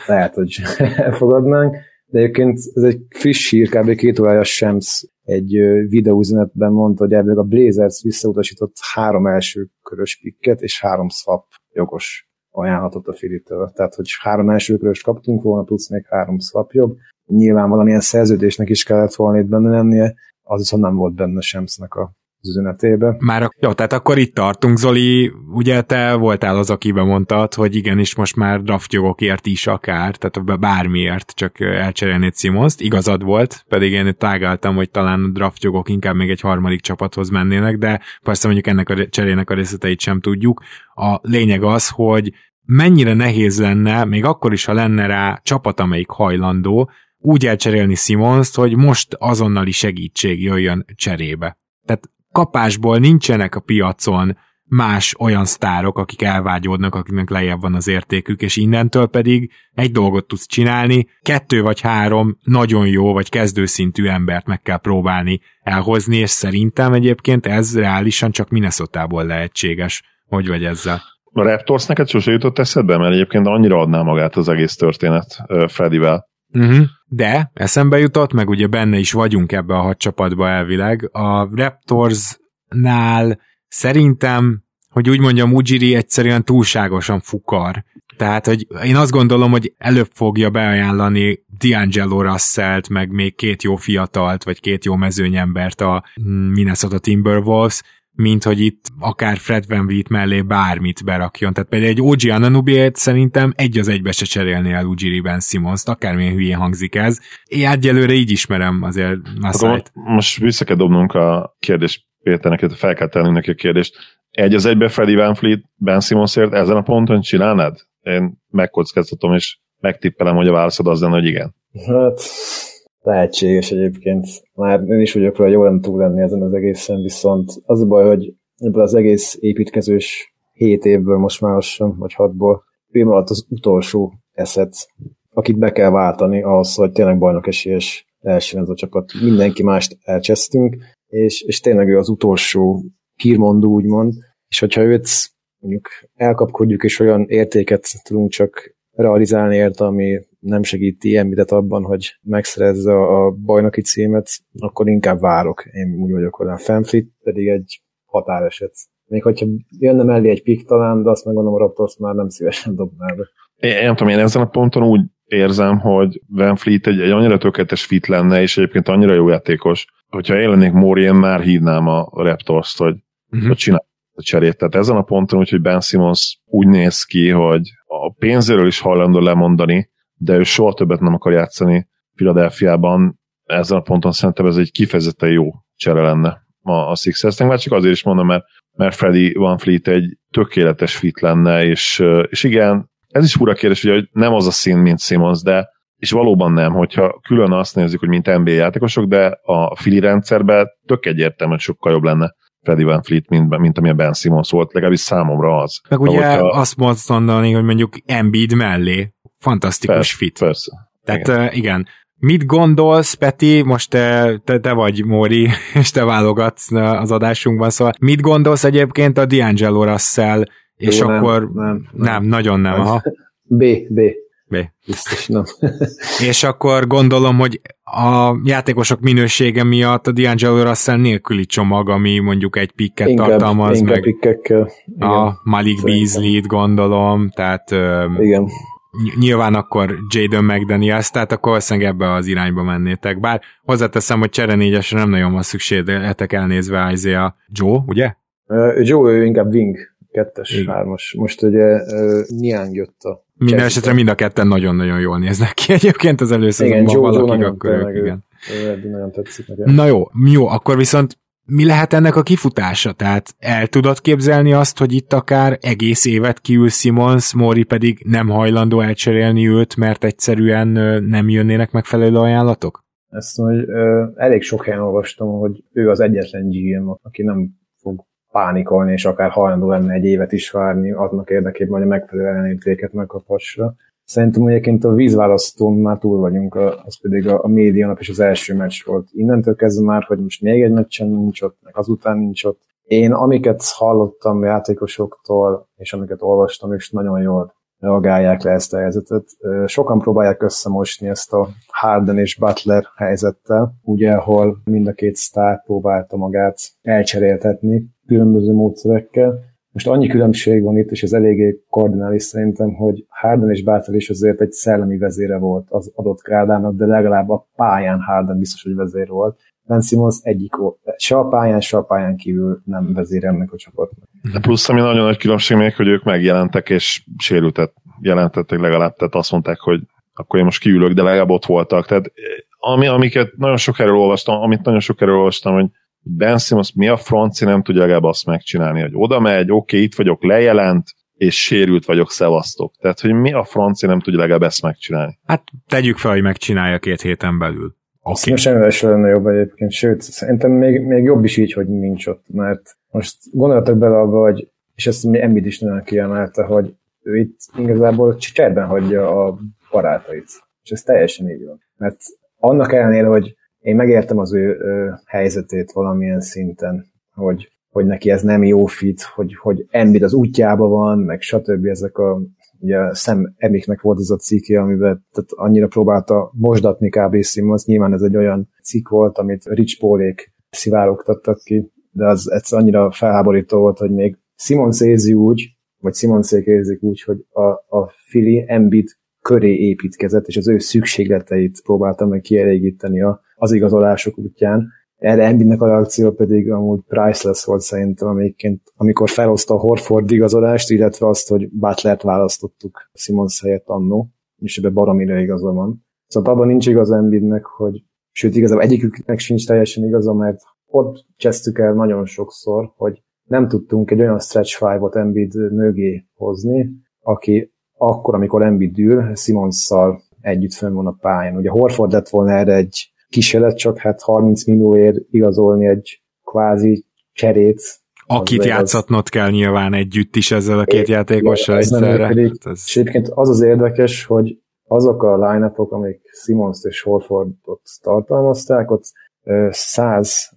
lehet, hogy [LAUGHS] elfogadnánk, de egyébként ez egy friss hír, kb. két órája Shams egy videóüzenetben mondta, hogy ebből a Blazers visszautasított három első körös pikket és három swap jogos ajánlatot a Filitől. Tehát, hogy három első köröst kaptunk volna, plusz még három swap jog. Nyilván valamilyen szerződésnek is kellett volna itt benne lennie, az viszont nem volt benne Shamsnek a az üzenetébe. Már jó, tehát akkor itt tartunk, Zoli, ugye te voltál az, akiben mondtad, hogy igenis most már draftjogokért is akár, tehát bármiért, csak elcserélnéd Simonszt, igazad volt, pedig én tágáltam, hogy talán a draftjogok inkább még egy harmadik csapathoz mennének, de persze mondjuk ennek a cserének a részleteit sem tudjuk. A lényeg az, hogy mennyire nehéz lenne, még akkor is, ha lenne rá csapat, amelyik hajlandó, úgy elcserélni Simonszt, hogy most azonnali segítség jöjjön cserébe. Tehát kapásból nincsenek a piacon más olyan sztárok, akik elvágyódnak, akiknek lejjebb van az értékük, és innentől pedig egy dolgot tudsz csinálni, kettő vagy három nagyon jó vagy kezdőszintű embert meg kell próbálni elhozni, és szerintem egyébként ez reálisan csak Minnesota-ból lehetséges. Hogy vagy ezzel? A Raptors neked sose jutott eszedbe, mert egyébként annyira adná magát az egész történet Fredivel. Uh-huh. De eszembe jutott, meg ugye benne is vagyunk ebbe a hat csapatba elvileg. A Raptorsnál szerintem, hogy úgy mondjam, Ujiri egyszerűen túlságosan fukar. Tehát, hogy én azt gondolom, hogy előbb fogja beajánlani D'Angelo Russell-t, meg még két jó fiatalt, vagy két jó mezőnyembert a Minnesota Timberwolves, mint hogy itt akár Fred Van Vliet mellé bármit berakjon. Tehát például egy OG anunoby szerintem egy az egybe se cserélni el Ujiri Ben Simmons-t, akármilyen hülyén hangzik ez. Én egyelőre így ismerem azért a Most vissza kell dobnunk a kérdést Péternek, fel kell tennünk neki a kérdést. Egy az egybe Freddy Van Fleet Ben Simmonsért ezen a ponton csinálnád? Én megkockáztatom, és megtippelem, hogy a válaszod az lenne, hogy igen. Hát, lehetséges egyébként. Már én is vagyok hogy jól nem túl lenni ezen az egészen, viszont az a baj, hogy ebből az egész építkezős hét évből most már lassan, vagy hatból, ő alatt az utolsó eszet, akit be kell váltani ahhoz, hogy tényleg bajnok esélyes első ez a csapat. Mindenki mást elcsesztünk, és, és tényleg ő az utolsó hírmondó, úgymond, és hogyha őt mondjuk elkapkodjuk, és olyan értéket tudunk csak realizálni érte, ami nem segíti ilyen abban, hogy megszerezze a bajnoki címet, akkor inkább várok. Én úgy vagyok olyan. Fanfleet pedig egy határeset. Még hogyha jönne mellé egy pik talán, de azt megmondom, a Raptors már nem szívesen dobná be. Én nem tudom, én ezen a ponton úgy érzem, hogy Van Fleet egy, egy annyira tökéletes fit lenne, és egyébként annyira jó játékos, hogyha én lennék Móri, én már hívnám a Raptors-t, hogy, uh-huh. hogy csinálj a cserét. Tehát ezen a ponton úgyhogy Ben Simmons úgy néz ki, hogy a pénzéről is hajlandó lemondani, de ő soha többet nem akar játszani Philadelphiában. Ezen a ponton szerintem ez egy kifejezetten jó csere lenne a, a Sixers-nek, már csak azért is mondom, mert, mert Freddy Van Fleet egy tökéletes fit lenne, és, és igen, ez is fura kérdés, hogy nem az a szín, mint Simmons, de és valóban nem, hogyha külön azt nézzük, hogy mint NBA játékosok, de a Fili rendszerben tök egyértelműen sokkal jobb lenne Freddy Van Fleet, mint, mint amilyen Ben Simmons volt, legalábbis számomra az. Meg ugye hogyha... azt mondani, hogy mondjuk Embiid mellé fantasztikus persze, fit. Persze. Tehát igen. Uh, igen. Mit gondolsz, Peti, most te, te, te vagy Móri, [LAUGHS] és te válogatsz az adásunkban, szóval mit gondolsz egyébként a D'Angelo Russell, és Jó, akkor nem, nem, nem. nem nagyon nem, aha. [LAUGHS] B, B. B. Biztos nem. [LAUGHS] és akkor gondolom, hogy a játékosok minősége miatt a D'Angelo Russell nélküli csomag, ami mondjuk egy pikket inkább, tartalmaz, inkább meg pikkekkel. a Malik Beasley-t gondolom, tehát igen. Nyilván akkor Jaden McDaniels, tehát akkor valószínűleg ebbe az irányba mennétek. Bár hozzáteszem, hogy csere négyesre nem nagyon van szükségetek elnézve Isaiah Joe, ugye? Uh, Joe ő inkább wing, kettes, Igen. hármas. Most ugye uh, Niang jött a minden esetre mind a ketten nagyon-nagyon jól néznek ki egyébként az előszezonban valakik, akkor ők, igen. Ő, nagyon tetszik nekem. Na jó, jó, akkor viszont mi lehet ennek a kifutása? Tehát el tudod képzelni azt, hogy itt akár egész évet kiül Simons, Mori pedig nem hajlandó elcserélni őt, mert egyszerűen nem jönnének megfelelő ajánlatok? Ezt hogy elég sok helyen olvastam, hogy ő az egyetlen GM, aki nem fog pánikolni, és akár hajlandó lenne egy évet is várni annak érdekében, hogy a megfelelő ellenértéket megkaphassa. Szerintem egyébként a vízválasztón már túl vagyunk, az pedig a, a média nap és az első meccs volt. Innentől kezdve már, hogy most még egy meccsen nincs ott, meg azután nincs ott. Én amiket hallottam játékosoktól, és amiket olvastam, és nagyon jól reagálják le ezt a helyzetet. Sokan próbálják összemosni ezt a Harden és Butler helyzettel, ugye, ahol mind a két sztár próbálta magát elcseréltetni különböző módszerekkel. Most annyi különbség van itt, és ez eléggé koordinális szerintem, hogy Harden és Butler is azért egy szellemi vezére volt az adott krádának, de legalább a pályán Harden biztos, hogy vezér volt. Ben Simmons egyik. Se a pályán, se a pályán kívül nem vezér ennek a csapatnak. De plusz, ami nagyon nagy különbség még, hogy ők megjelentek és sérültet jelentettek legalább, tehát azt mondták, hogy akkor én most kiülök, de legalább ott voltak. Tehát ami, amiket nagyon sok erről olvastam, amit nagyon sok erről olvastam, hogy Ben Simmons mi a franci nem tudja legalább azt megcsinálni, hogy oda megy, oké, okay, itt vagyok, lejelent, és sérült vagyok, szevasztok. Tehát, hogy mi a franci nem tudja legalább ezt megcsinálni. Hát tegyük fel, hogy megcsinálja két héten belül. Okay. Most semmivel sem lenne jobb egyébként, sőt, szerintem még, még jobb is így, hogy nincs ott, mert most gondoltak bele abba, hogy, és ezt mi Embiid is nagyon kiemelte, hogy ő itt igazából cserben hagyja a barátait. És ez teljesen így van. Mert annak ellenére, hogy én megértem az ő, ő helyzetét valamilyen szinten, hogy, hogy neki ez nem jó fit, hogy, hogy Embiid az útjába van, meg stb. ezek a ugye Sam Emiknek volt az a cikke, amiben tehát annyira próbálta mosdatni kb. Simmons, nyilván ez egy olyan cikk volt, amit Rich Paulék szivárogtattak ki, de az egyszer annyira felháborító volt, hogy még Simons érzi úgy, vagy Simonszék érzik úgy, hogy a, a Fili Embiid köré építkezett, és az ő szükségleteit próbálta meg kielégíteni a, az igazolások útján. erre Embiidnek a reakció pedig amúgy priceless volt szerintem, amikként, amikor felhozta a Horford igazolást, illetve azt, hogy Butlert választottuk Simons helyett annó, és ebbe baromira igaza van. Szóval abban nincs igaz Embiidnek, hogy sőt igazából egyiküknek sincs teljesen igaza, mert ott csesztük el nagyon sokszor, hogy nem tudtunk egy olyan stretch five-ot Embiid mögé hozni, aki akkor, amikor Embiid ül, Simonsszal együtt fönn van a pályán. Ugye Horford lett volna erre egy kísérlet, csak hát 30 millióért igazolni egy kvázi cserét. Akit játszatnod kell nyilván együtt is ezzel a két játékossal egyszerre. Hát ez... És egyébként az az érdekes, hogy azok a line amik Simons és Horfordot tartalmazták, ott 100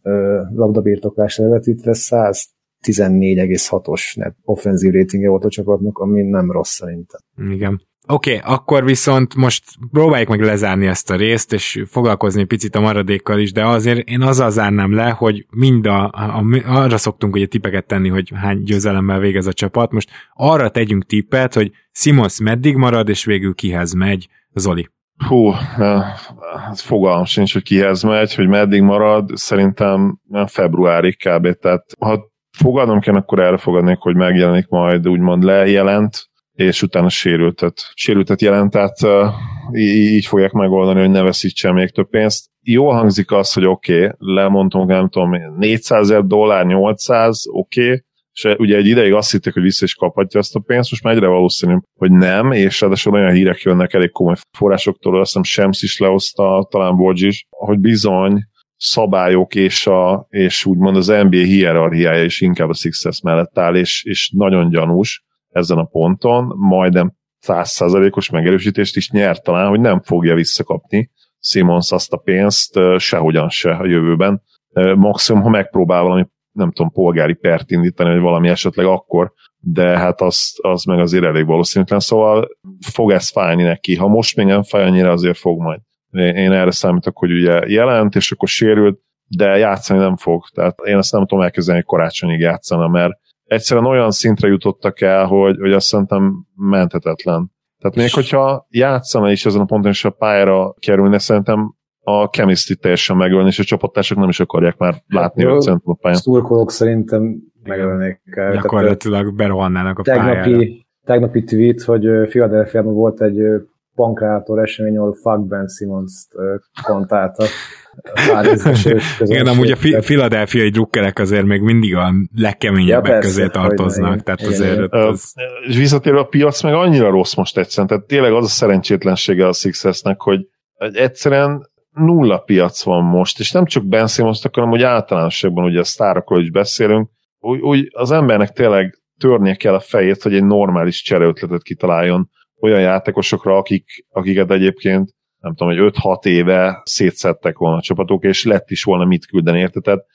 labdabirtoklás levetítve 114,6-os net offenzív ratingje volt a csapatnak, ami nem rossz szerintem. Igen. Oké, okay, akkor viszont most próbáljuk meg lezárni ezt a részt, és foglalkozni picit a maradékkal is, de azért én azzal zárnám le, hogy mind a, a, arra szoktunk ugye tippeket tenni, hogy hány győzelemmel végez a csapat. Most arra tegyünk tippet, hogy Simons meddig marad, és végül kihez megy, Zoli. Hú, hát fogalmam sincs, hogy kihez megy, hogy meddig marad, szerintem februárig kb. Tehát ha fogadnom kell, akkor erre fogadnék, hogy megjelenik majd úgymond lejelent, és utána sérültet, sérültet jelent, tehát uh, így fogják megoldani, hogy ne veszítsen még több pénzt. Jól hangzik az, hogy oké, okay, lemondtunk, nem tudom, 400 ezer dollár, 800, oké, okay, és ugye egy ideig azt hitték, hogy vissza is kaphatja ezt a pénzt, most már egyre valószínű, hogy nem, és ráadásul olyan hírek jönnek elég komoly forrásoktól, azt hiszem Shams is lehozta, talán Borgy is, hogy bizony szabályok és, a, és úgymond az NBA hierarchiája is inkább a Sixers mellett áll, és, és nagyon gyanús, ezen a ponton, majdnem százszázalékos megerősítést is nyert talán, hogy nem fogja visszakapni Simons azt a pénzt sehogyan se a jövőben. Maximum, ha megpróbál valami, nem tudom, polgári pert indítani, vagy valami esetleg akkor, de hát az, az meg azért elég valószínűtlen, szóval fog ez fájni neki. Ha most még nem fáj annyira, azért fog majd. Én erre számítok, hogy ugye jelent, és akkor sérült, de játszani nem fog. Tehát én ezt nem tudom elkezdeni, hogy karácsonyig játszana, mert egyszerűen olyan szintre jutottak el, hogy, hogy azt szerintem menthetetlen. Tehát még hogyha játszana is ezen a ponton, és a pályára kerülne, szerintem a chemistry teljesen megölni, és a csapattársak nem is akarják már látni őt szerintem a pályán. Szurkolók szerintem megölnék. Gyakorlatilag berohannának a tegnapi, pályára. Tegnapi tweet, hogy philadelphia volt egy pankrátor esemény, ahol Fuck Ben Simmons-t kontálta. Igen, amúgy a filadelfiai drukkerek azért még mindig a legkeményebbek ja, közé tartoznak. Tehát igen, azért igen. Az... És visszatérve a piac meg annyira rossz most egyszerűen, tehát tényleg az a szerencsétlensége a Sixersnek, hogy egyszerűen nulla piac van most, és nem csak Ben simmons hanem hogy általánosságban ugye a sztárokról is beszélünk, úgy, úgy az embernek tényleg törnie kell a fejét, hogy egy normális csereötletet kitaláljon olyan játékosokra, akik, akiket egyébként nem tudom, hogy 5-6 éve szétszettek volna a csapatok, és lett is volna mit küldeni, érte? Tehát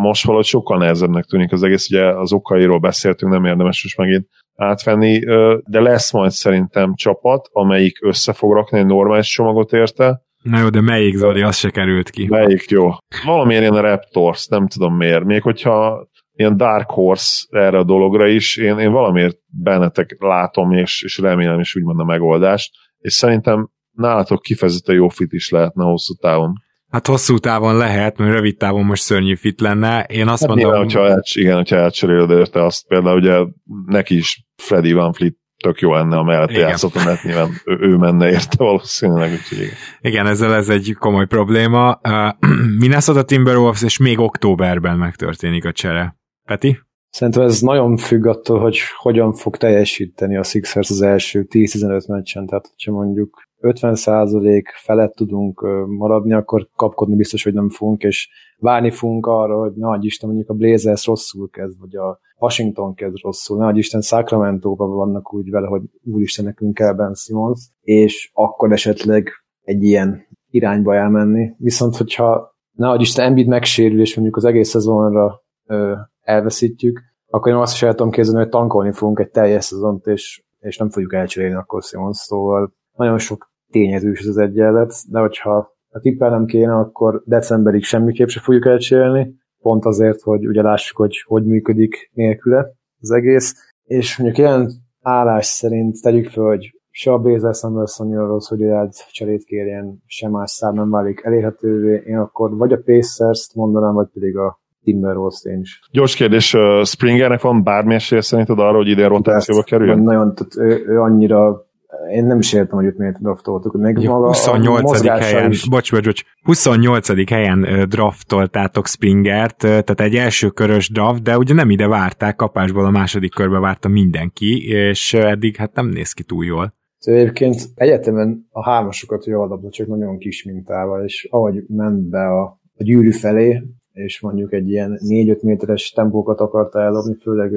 most valahogy sokkal nehezebbnek tűnik az egész, ugye az okairól beszéltünk, nem érdemes most megint átvenni, de lesz majd szerintem csapat, amelyik össze fog rakni egy normális csomagot érte. Na jó, de melyik Zoli, az se került ki. Melyik jó? Valamiért ilyen a Raptors, nem tudom miért. Még hogyha ilyen Dark Horse erre a dologra is, én, én valamiért bennetek látom, és, és remélem is úgymond a megoldást, és szerintem nálatok kifejezetten jó fit is lehetne hosszú távon. Hát hosszú távon lehet, mert rövid távon most szörnyű fit lenne. Én azt hát mondom... Nyilván, hogyha el, igen, hogyha elcseréled érte azt, például ugye neki is Freddy Van Fleet tök jó lenne, a mellett játszott, mert nyilván ő, ő menne érte valószínűleg. Úgyhogy igen. igen, ezzel ez egy komoly probléma. Uh, [CLEARS THROAT] Minnesota Timberwolves, és még októberben megtörténik a csere. Peti? Szerintem ez nagyon függ attól, hogy hogyan fog teljesíteni a Sixers az első 10-15 meccsen. Tehát, hogyha mondjuk 50% felett tudunk maradni, akkor kapkodni biztos, hogy nem fogunk, és várni fogunk arra, hogy nagy Isten mondjuk a Blazers rosszul kezd, vagy a Washington kezd rosszul, nagy Isten Sacramento-ban vannak úgy vele, hogy úristen nekünk kell Ben Simmons, és akkor esetleg egy ilyen irányba elmenni. Viszont, hogyha nagy Isten Embiid megsérül, és mondjuk az egész szezonra ö, elveszítjük, akkor én azt is el tudom képzelni, hogy tankolni fogunk egy teljes szezont, és, és nem fogjuk elcserélni akkor Simons, szóval nagyon sok tényezős az egyenlet, de hogyha a tippelnem kéne, akkor decemberig semmiképp se fogjuk elcserélni, pont azért, hogy ugye lássuk, hogy hogy működik nélküle az egész, és mondjuk ilyen állás szerint tegyük fel, hogy se a lesz annyira rossz, hogy egy cserét kérjen, se más szám nem válik elérhetővé. Én akkor vagy a Pacers-t mondanám, vagy pedig a Timberwolves én is. Gyors kérdés, Springernek van bármi esélye szerinted arra, hogy ide rotációba kerüljön? Nagyon, tehát ő, ő annyira én nem is értem, hogy őt miért draftoltuk. Még ja, maga 28. helyen, is... bocs, bocs, bocs, 28. helyen draftoltátok Springert, tehát egy első körös draft, de ugye nem ide várták, kapásból a második körbe várta mindenki, és eddig hát nem néz ki túl jól. Egyébként egyetemen a hármasokat jól adott, csak nagyon kis mintával, és ahogy ment be a, a gyűrű felé, és mondjuk egy ilyen 4-5 méteres tempókat akarta ellopni, főleg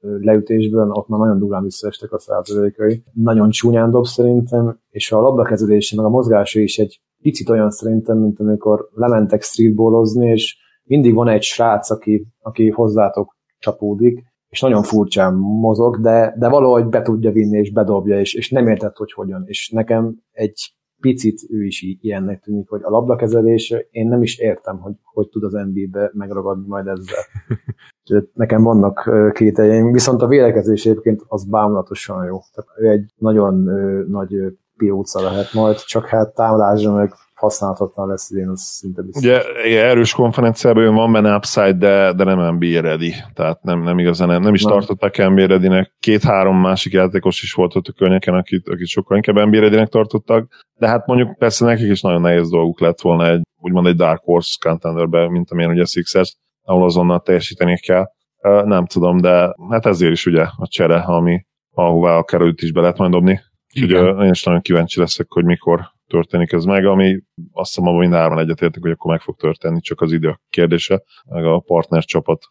leütésben, ott már nagyon durán visszaestek a százalékai. Nagyon csúnyán dob szerintem, és a labdakezelése, meg a mozgása is egy picit olyan szerintem, mint amikor lementek streetballozni, és mindig van egy srác, aki, aki hozzátok csapódik, és nagyon furcsán mozog, de, de valahogy be tudja vinni, és bedobja, és, és nem értett, hogy hogyan. És nekem egy picit ő is ilyennek tűnik, hogy a labdakezelés, én nem is értem, hogy hogy tud az NBA-be megragadni majd ezzel. [LAUGHS] Nekem vannak kételjeim, viszont a vélekezés egyébként az bámulatosan jó. Tehát ő egy nagyon nagy pióca lehet majd, csak hát támadásra meg használhatatlan lesz idén, az szinte biztos. Ugye erős konferenciában van benne upside, de, de nem NBA ready, tehát nem, nem igazán, nem, nem is nem. tartották NBA ready Két-három másik játékos is volt ott a környéken, akit, akit sokkal inkább NBA ready tartottak, de hát mondjuk persze nekik is nagyon nehéz dolguk lett volna egy, úgymond egy Dark Horse contenderbe, mint amilyen ugye a Sixers, ahol azonnal teljesíteni kell. Nem tudom, de hát ezért is ugye a csere, ami ahová a került is be lehet majd dobni. Úgyhogy én is nagyon kíváncsi leszek, hogy mikor történik ez meg, ami azt hiszem, abban mindárban egyetértünk, hogy akkor meg fog történni, csak az idő kérdése, meg a partner csapat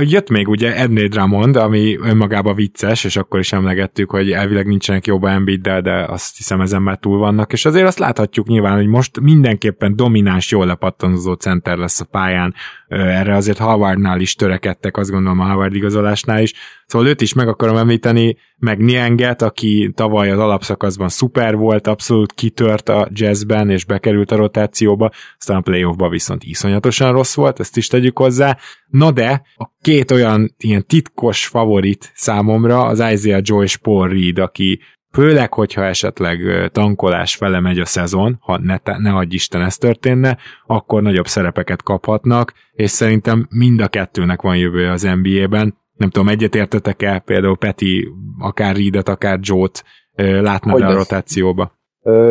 Jött még ugye Edné Drummond, ami önmagában vicces, és akkor is emlegettük, hogy elvileg nincsenek jobb embiid de azt hiszem ezen már túl vannak, és azért azt láthatjuk nyilván, hogy most mindenképpen domináns, jól lepattanozó center lesz a pályán, erre azért Howardnál is törekedtek, azt gondolom a Howard igazolásnál is, szóval őt is meg akarom említeni, meg Nienget, aki tavaly az alapszakaszban szuper volt, abszolút kitört a jazzben, és bekerült a rotációba, aztán a playoffba viszont iszonyatosan rossz volt, ezt is tegyük hozzá, Na de, a két olyan ilyen titkos favorit számomra az Isaiah Joe és Paul Reed, aki főleg, hogyha esetleg tankolás fele megy a szezon, ha ne, ne adj Isten ez történne, akkor nagyobb szerepeket kaphatnak, és szerintem mind a kettőnek van jövője az NBA-ben. Nem tudom, egyetértetek-e például Peti, akár Reedet, akár Joe-t látna a rotációba?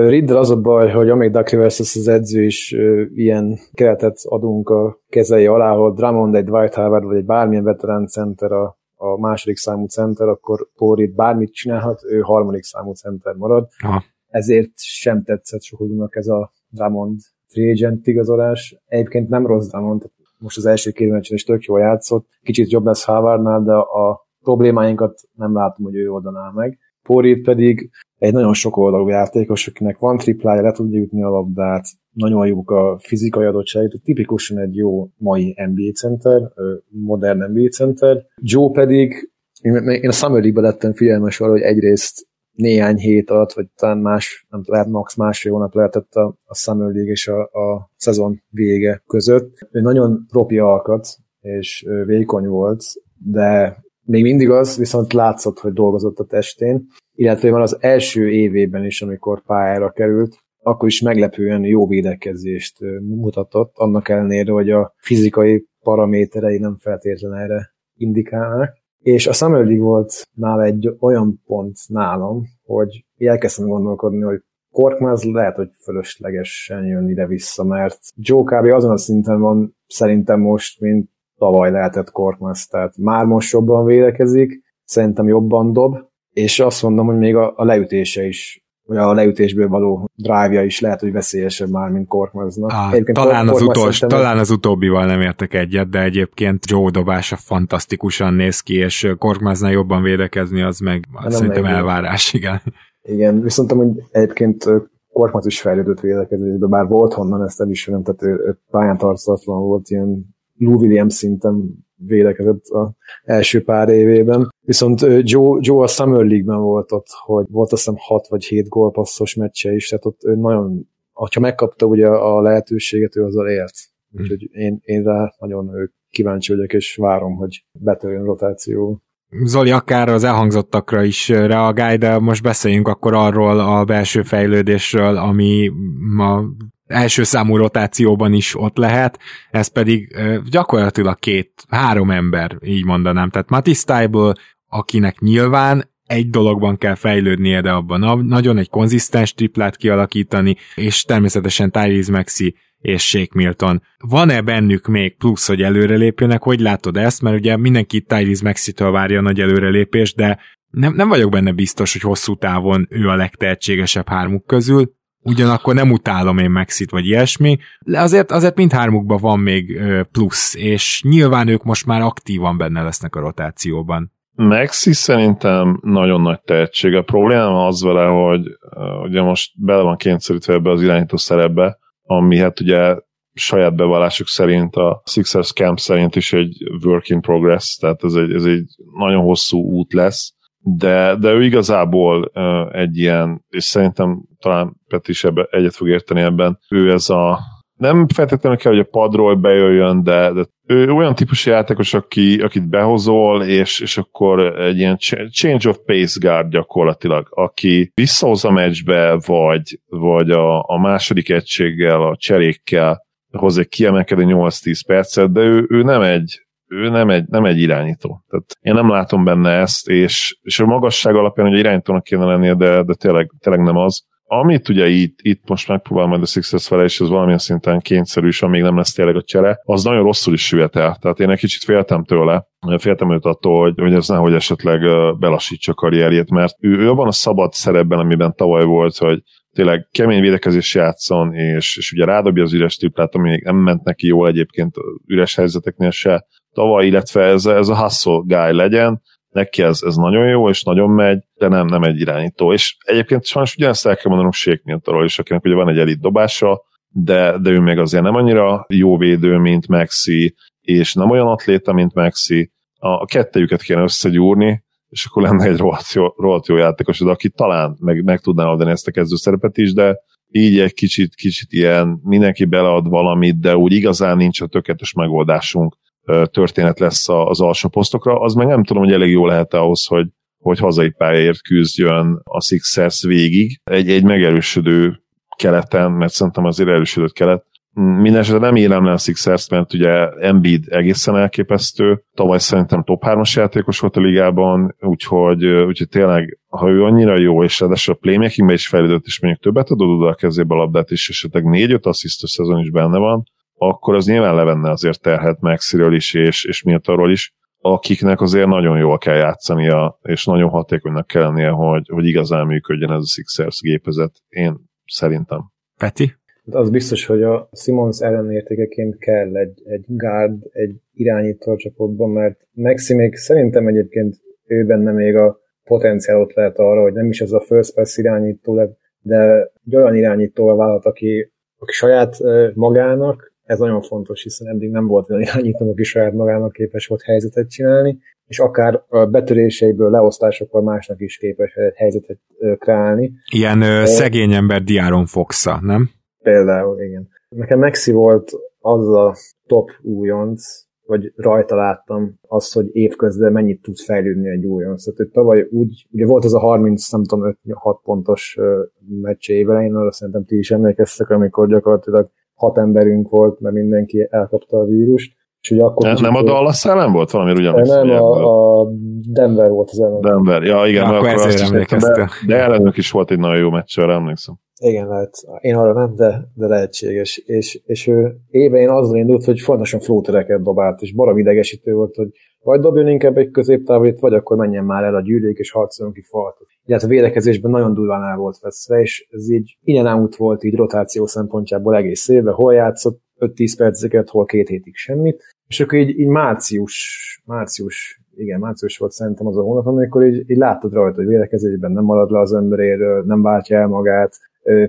Riddle az a baj, hogy amíg Duck Rivers az edző is ilyen keretet adunk a kezei alá, hogy Drummond egy Dwight Howard vagy egy bármilyen veterán center a, a második számú center, akkor Pórit bármit csinálhat, ő harmadik számú center marad. Aha. Ezért sem tetszett sokunknak ez a Drummond free agent igazolás. Egyébként nem rossz Drummond, most az első két meccsen is tök jól játszott, kicsit jobb lesz Howardnál, de a problémáinkat nem látom, hogy ő oldaná meg. Pórit pedig egy nagyon sok oldalú játékos, akinek van triplája, le tudja jutni a labdát, nagyon jók a fizikai adottságok, tipikusan egy jó mai NBA center, modern NBA center. Joe pedig, én a Summer League-ben lettem figyelmes arra, hogy egyrészt néhány hét alatt, vagy talán más, nem lehet max másfél hónap lehetett a, a Summer League és a, a szezon vége között. Ő nagyon propi alkat, és vékony volt, de még mindig az, viszont látszott, hogy dolgozott a testén, illetve már az első évében is, amikor pályára került, akkor is meglepően jó védekezést mutatott, annak ellenére, hogy a fizikai paraméterei nem feltétlenül erre indikálnak. És a Summer League volt nála egy olyan pont nálam, hogy elkezdtem gondolkodni, hogy Korkmaz lehet, hogy fölöslegesen jön ide-vissza, mert Joe kb. azon a szinten van szerintem most, mint tavaly lehetett Korkmaz, tehát már most jobban védekezik, szerintem jobban dob, és azt mondom, hogy még a, a leütése is vagy a leütésből való drive is lehet, hogy veszélyesebb már, mint Korkmaznak. Ah, talán, az utos, talán az utóbbival nem értek egyet, de egyébként Joe dobása fantasztikusan néz ki, és Korkmaznál jobban védekezni, az meg az szerintem elvárás, igen. Igen, viszont hogy egyébként Korkmaz is fejlődött védekezésbe, bár volt honnan, ezt elismerem, tehát ő, ő pályán tartatlan volt, ilyen Lou Williams szinten védekezett az első pár évében. Viszont Joe, Joe a Summer League-ben volt ott, hogy volt azt hiszem 6 vagy 7 gólpasszos meccse is, tehát ott ő nagyon, ha megkapta ugye a lehetőséget, ő azzal élt. Úgyhogy én, én rá nagyon kíváncsi vagyok, és várom, hogy betörjön rotáció. Zoli, akár az elhangzottakra is reagálj, de most beszéljünk akkor arról a belső fejlődésről, ami a első számú rotációban is ott lehet, ez pedig gyakorlatilag két, három ember, így mondanám. Tehát Matisse Tybel, akinek nyilván egy dologban kell fejlődnie, de abban nagyon egy konzisztens triplát kialakítani, és természetesen Tyrese Maxi és Shake Milton. Van-e bennük még plusz, hogy előrelépjenek? Hogy látod ezt? Mert ugye mindenki Tyrese Maxi-től várja nagy előrelépést, de nem, nem vagyok benne biztos, hogy hosszú távon ő a legtehetségesebb hármuk közül. Ugyanakkor nem utálom én Maxit vagy ilyesmi, de azért, azért mindhármukban van még plusz, és nyilván ők most már aktívan benne lesznek a rotációban. Maxi szerintem nagyon nagy tehetség. A probléma az vele, hogy ugye most bele van kényszerítve ebbe az irányító szerepbe, ami hát ugye saját bevallásuk szerint, a Sixers Camp szerint is egy work in progress, tehát ez egy, ez egy nagyon hosszú út lesz, de, de ő igazából uh, egy ilyen, és szerintem talán Peti is ebbe, egyet fog érteni ebben, ő ez a nem feltétlenül kell, hogy a padról bejöjjön, de, de ő olyan típusú játékos, aki, akit behozol, és, és akkor egy ilyen change of pace guard gyakorlatilag, aki visszahoz a meccsbe, vagy, vagy a, a második egységgel, a cserékkel hoz egy kiemelkedő 8-10 percet, de ő, ő nem egy ő nem egy, nem egy irányító. Tehát én nem látom benne ezt, és, és a magasság alapján hogy irányítónak kéne lennie, de, de tényleg, tényleg nem az amit ugye itt, itt most megpróbál majd a Sixers vele, és ez valamilyen szinten kényszerű, és amíg nem lesz tényleg a csere, az nagyon rosszul is süvet el. Tehát én egy kicsit féltem tőle, féltem őt attól, hogy, hogy ez nehogy esetleg belassítsa a karrierjét, mert ő, ő abban a szabad szerepben, amiben tavaly volt, hogy tényleg kemény védekezés játszon, és, és ugye rádobja az üres triplát, ami még nem ment neki jól egyébként üres helyzeteknél se tavaly, illetve ez, ez a hustle guy legyen, neki ez, ez nagyon jó, és nagyon megy, de nem, nem egy irányító. És egyébként sajnos ugyanezt el kell mondanom Shake Miltonról is, akinek ugye van egy elit dobása, de, de ő még azért nem annyira jó védő, mint Maxi, és nem olyan atléta, mint Maxi. A, a kettejüket kéne összegyúrni, és akkor lenne egy rohadt jó, rohadt jó játékos, de aki talán meg, meg tudná adni ezt a kezdő szerepet is, de így egy kicsit, kicsit ilyen mindenki belead valamit, de úgy igazán nincs a tökéletes megoldásunk történet lesz az alsó posztokra, az meg nem tudom, hogy elég jó lehet ahhoz, hogy, hogy hazai pályáért küzdjön a Sixers végig. Egy, egy megerősödő keleten, mert szerintem azért erősödött kelet, Mindenesetre nem írnám le a Sixers, mert ugye Embiid egészen elképesztő, tavaly szerintem top 3-as játékos volt a ligában, úgyhogy, úgyhogy tényleg, ha ő annyira jó, és ráadásul a playmakingbe is fejlődött, és mondjuk többet adod oda a kezébe a labdát, és esetleg 4-5 asszisztos szezon is benne van, akkor az nyilván levenne azért terhet Maxiről is, és, és Miltonról is, akiknek azért nagyon jól kell játszania, és nagyon hatékonynak kell lennie, hogy, hogy igazán működjön ez a Sixers gépezet. Én szerintem. Peti? Az biztos, hogy a Simons ellenértékeként kell egy, egy guard, egy irányító csapatban, mert Maxi még szerintem egyébként ő benne még a potenciálot lehet arra, hogy nem is az a first pass irányító lett, de egy olyan irányítóval vállalt, aki, aki saját magának ez nagyon fontos, hiszen eddig nem volt olyan irányító, aki saját magának képes volt helyzetet csinálni, és akár a betöréseiből, leosztásokkal másnak is képes helyzetet kreálni. Ilyen ö, szegény ember Diáron Foxa, nem? Például, igen. Nekem Maxi volt az a top újonc, vagy rajta láttam azt, hogy évközben mennyit tud fejlődni egy újonc. Tehát hogy tavaly úgy, ugye volt az a 30, nem tudom, 5-6 pontos meccse évelején, arra szerintem ti is emlékeztek, amikor gyakorlatilag hat emberünk volt, mert mindenki elkapta a vírust. És ugye akkor ne, nem a Dallas ellen volt valami ugyanis? Nem, a, a, Denver volt az ellen. Denver, ja igen, ja, akkor, akkor azt de, de ellenük is volt egy nagyon jó meccs, arra emlékszem. Igen, lehet. Én arra nem, de, de lehetséges. És, és ő éve azzal indult, hogy folyamatosan flótereket dobált, és barom idegesítő volt, hogy vagy dobjon inkább egy középtávolit, vagy akkor menjen már el a gyűrűk, és harcoljon ki faltot. A védekezésben nagyon durván el volt veszve, és ez így ilyen út volt így rotáció szempontjából egész évben, hol játszott 5-10 perceket, hol két hétig semmit, és akkor így, így március, március, igen, március volt szerintem az a hónap, amikor így, így láttad rajta, hogy védekezésben nem marad le az emberéről, nem váltja el magát,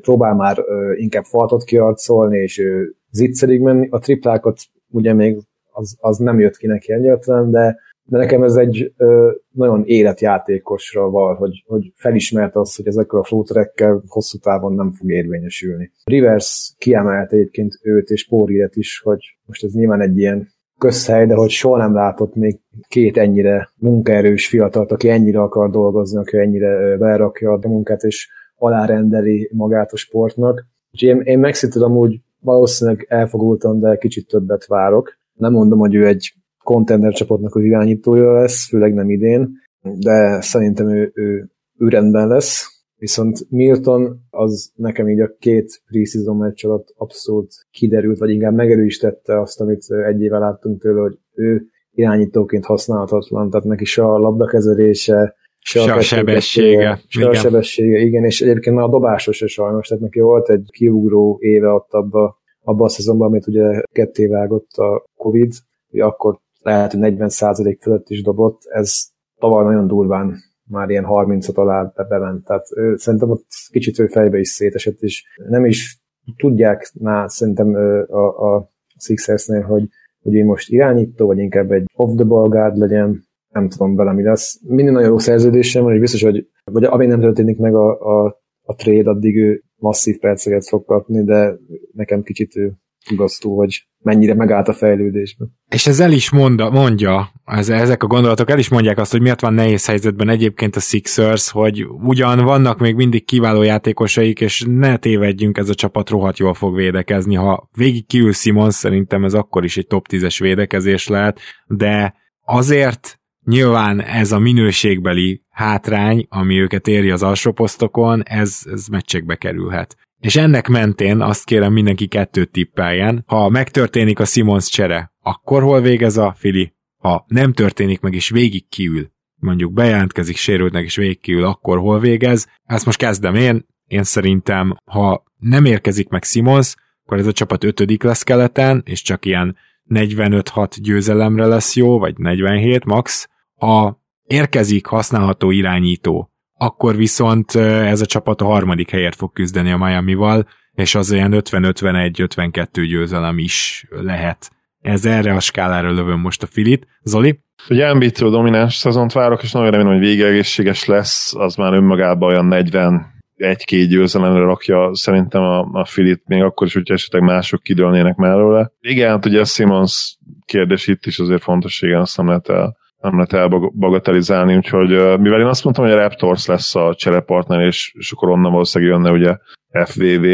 próbál már inkább faltot kiarcolni, és zicserig menni. A triplákat ugye még az, az nem jött ki neki egyáltalán, de, de nekem ez egy ö, nagyon életjátékosra val, hogy, hogy felismert azt, hogy ezekkel a flóterekkel hosszú távon nem fog érvényesülni. Rivers kiemelte egyébként őt és Póriet is, hogy most ez nyilván egy ilyen közhely, de hogy soha nem látott még két ennyire munkaerős fiatalt, aki ennyire akar dolgozni, aki ennyire berakja a munkát, és alárendeli magát a sportnak. Úgyhogy én, én Mexit amúgy valószínűleg elfogultam, de kicsit többet várok. Nem mondom, hogy ő egy contender csapatnak az irányítója lesz, főleg nem idén, de szerintem ő, ő, ő rendben lesz. Viszont Milton az nekem így a két preseason meccs alatt abszolút kiderült, vagy inkább megerősítette azt, amit egy éve láttunk tőle, hogy ő irányítóként használhatatlan, tehát neki se a labdakezelése, se, se a, a sebessége. Se igen. a sebessége, igen, és egyébként már a dobásos is sajnos, tehát neki volt egy kiugró éve ott abba, abba a szezonban, amit ugye ketté vágott a Covid, hogy akkor lehet, hogy 40% fölött is dobott, ez tavaly nagyon durván már ilyen 30-at alá bement, tehát ő, szerintem ott kicsit ő fejbe is szétesett, és nem is tudják ná, szerintem a, a Sixersnél, hogy, hogy én most irányító, vagy inkább egy off-the-ball guard legyen, nem tudom vele mi lesz. Minden nagyon jó szerződésem van, és biztos, hogy vagy amíg nem történik meg a, a, a trade, addig ő masszív perceket fog kapni, de nekem kicsit ő igaztó, hogy mennyire megállt a fejlődésben. És ez el is mondja, mondja ez, ezek a gondolatok el is mondják azt, hogy miért van nehéz helyzetben egyébként a Sixers, hogy ugyan vannak még mindig kiváló játékosaik, és ne tévedjünk, ez a csapat rohadt jól fog védekezni. Ha végig kiül Simons, szerintem ez akkor is egy top 10-es védekezés lehet, de azért nyilván ez a minőségbeli hátrány, ami őket éri az alsó posztokon, ez, ez meccsekbe kerülhet. És ennek mentén azt kérem mindenki kettőt tippeljen. Ha megtörténik a Simons csere, akkor hol végez a Fili? Ha nem történik meg és végig kiül, mondjuk bejelentkezik sérültnek és végig kiül, akkor hol végez? Ezt most kezdem én. Én szerintem, ha nem érkezik meg Simons, akkor ez a csapat ötödik lesz keleten, és csak ilyen 45-6 győzelemre lesz jó, vagy 47 max. Ha érkezik használható irányító, akkor viszont ez a csapat a harmadik helyért fog küzdeni a Miami-val, és az olyan 50-51-52 győzelem is lehet. Ez erre a skálára lövöm most a Filit. Zoli? Ugye Embiidtől domináns szezont várok, és nagyon remélem, hogy végegészséges lesz, az már önmagában olyan 40 egy-két győzelemre rakja szerintem a, a Filit, még akkor is, hogyha esetleg mások kidőlnének mellőle. Igen, hát ugye a Simons kérdés itt is azért fontos, igen, azt nem lehet el nem lehet elbagatelizálni, úgyhogy mivel én azt mondtam, hogy a Raptors lesz a cserepartner, és, és akkor onnan valószínűleg jönne ugye FVV,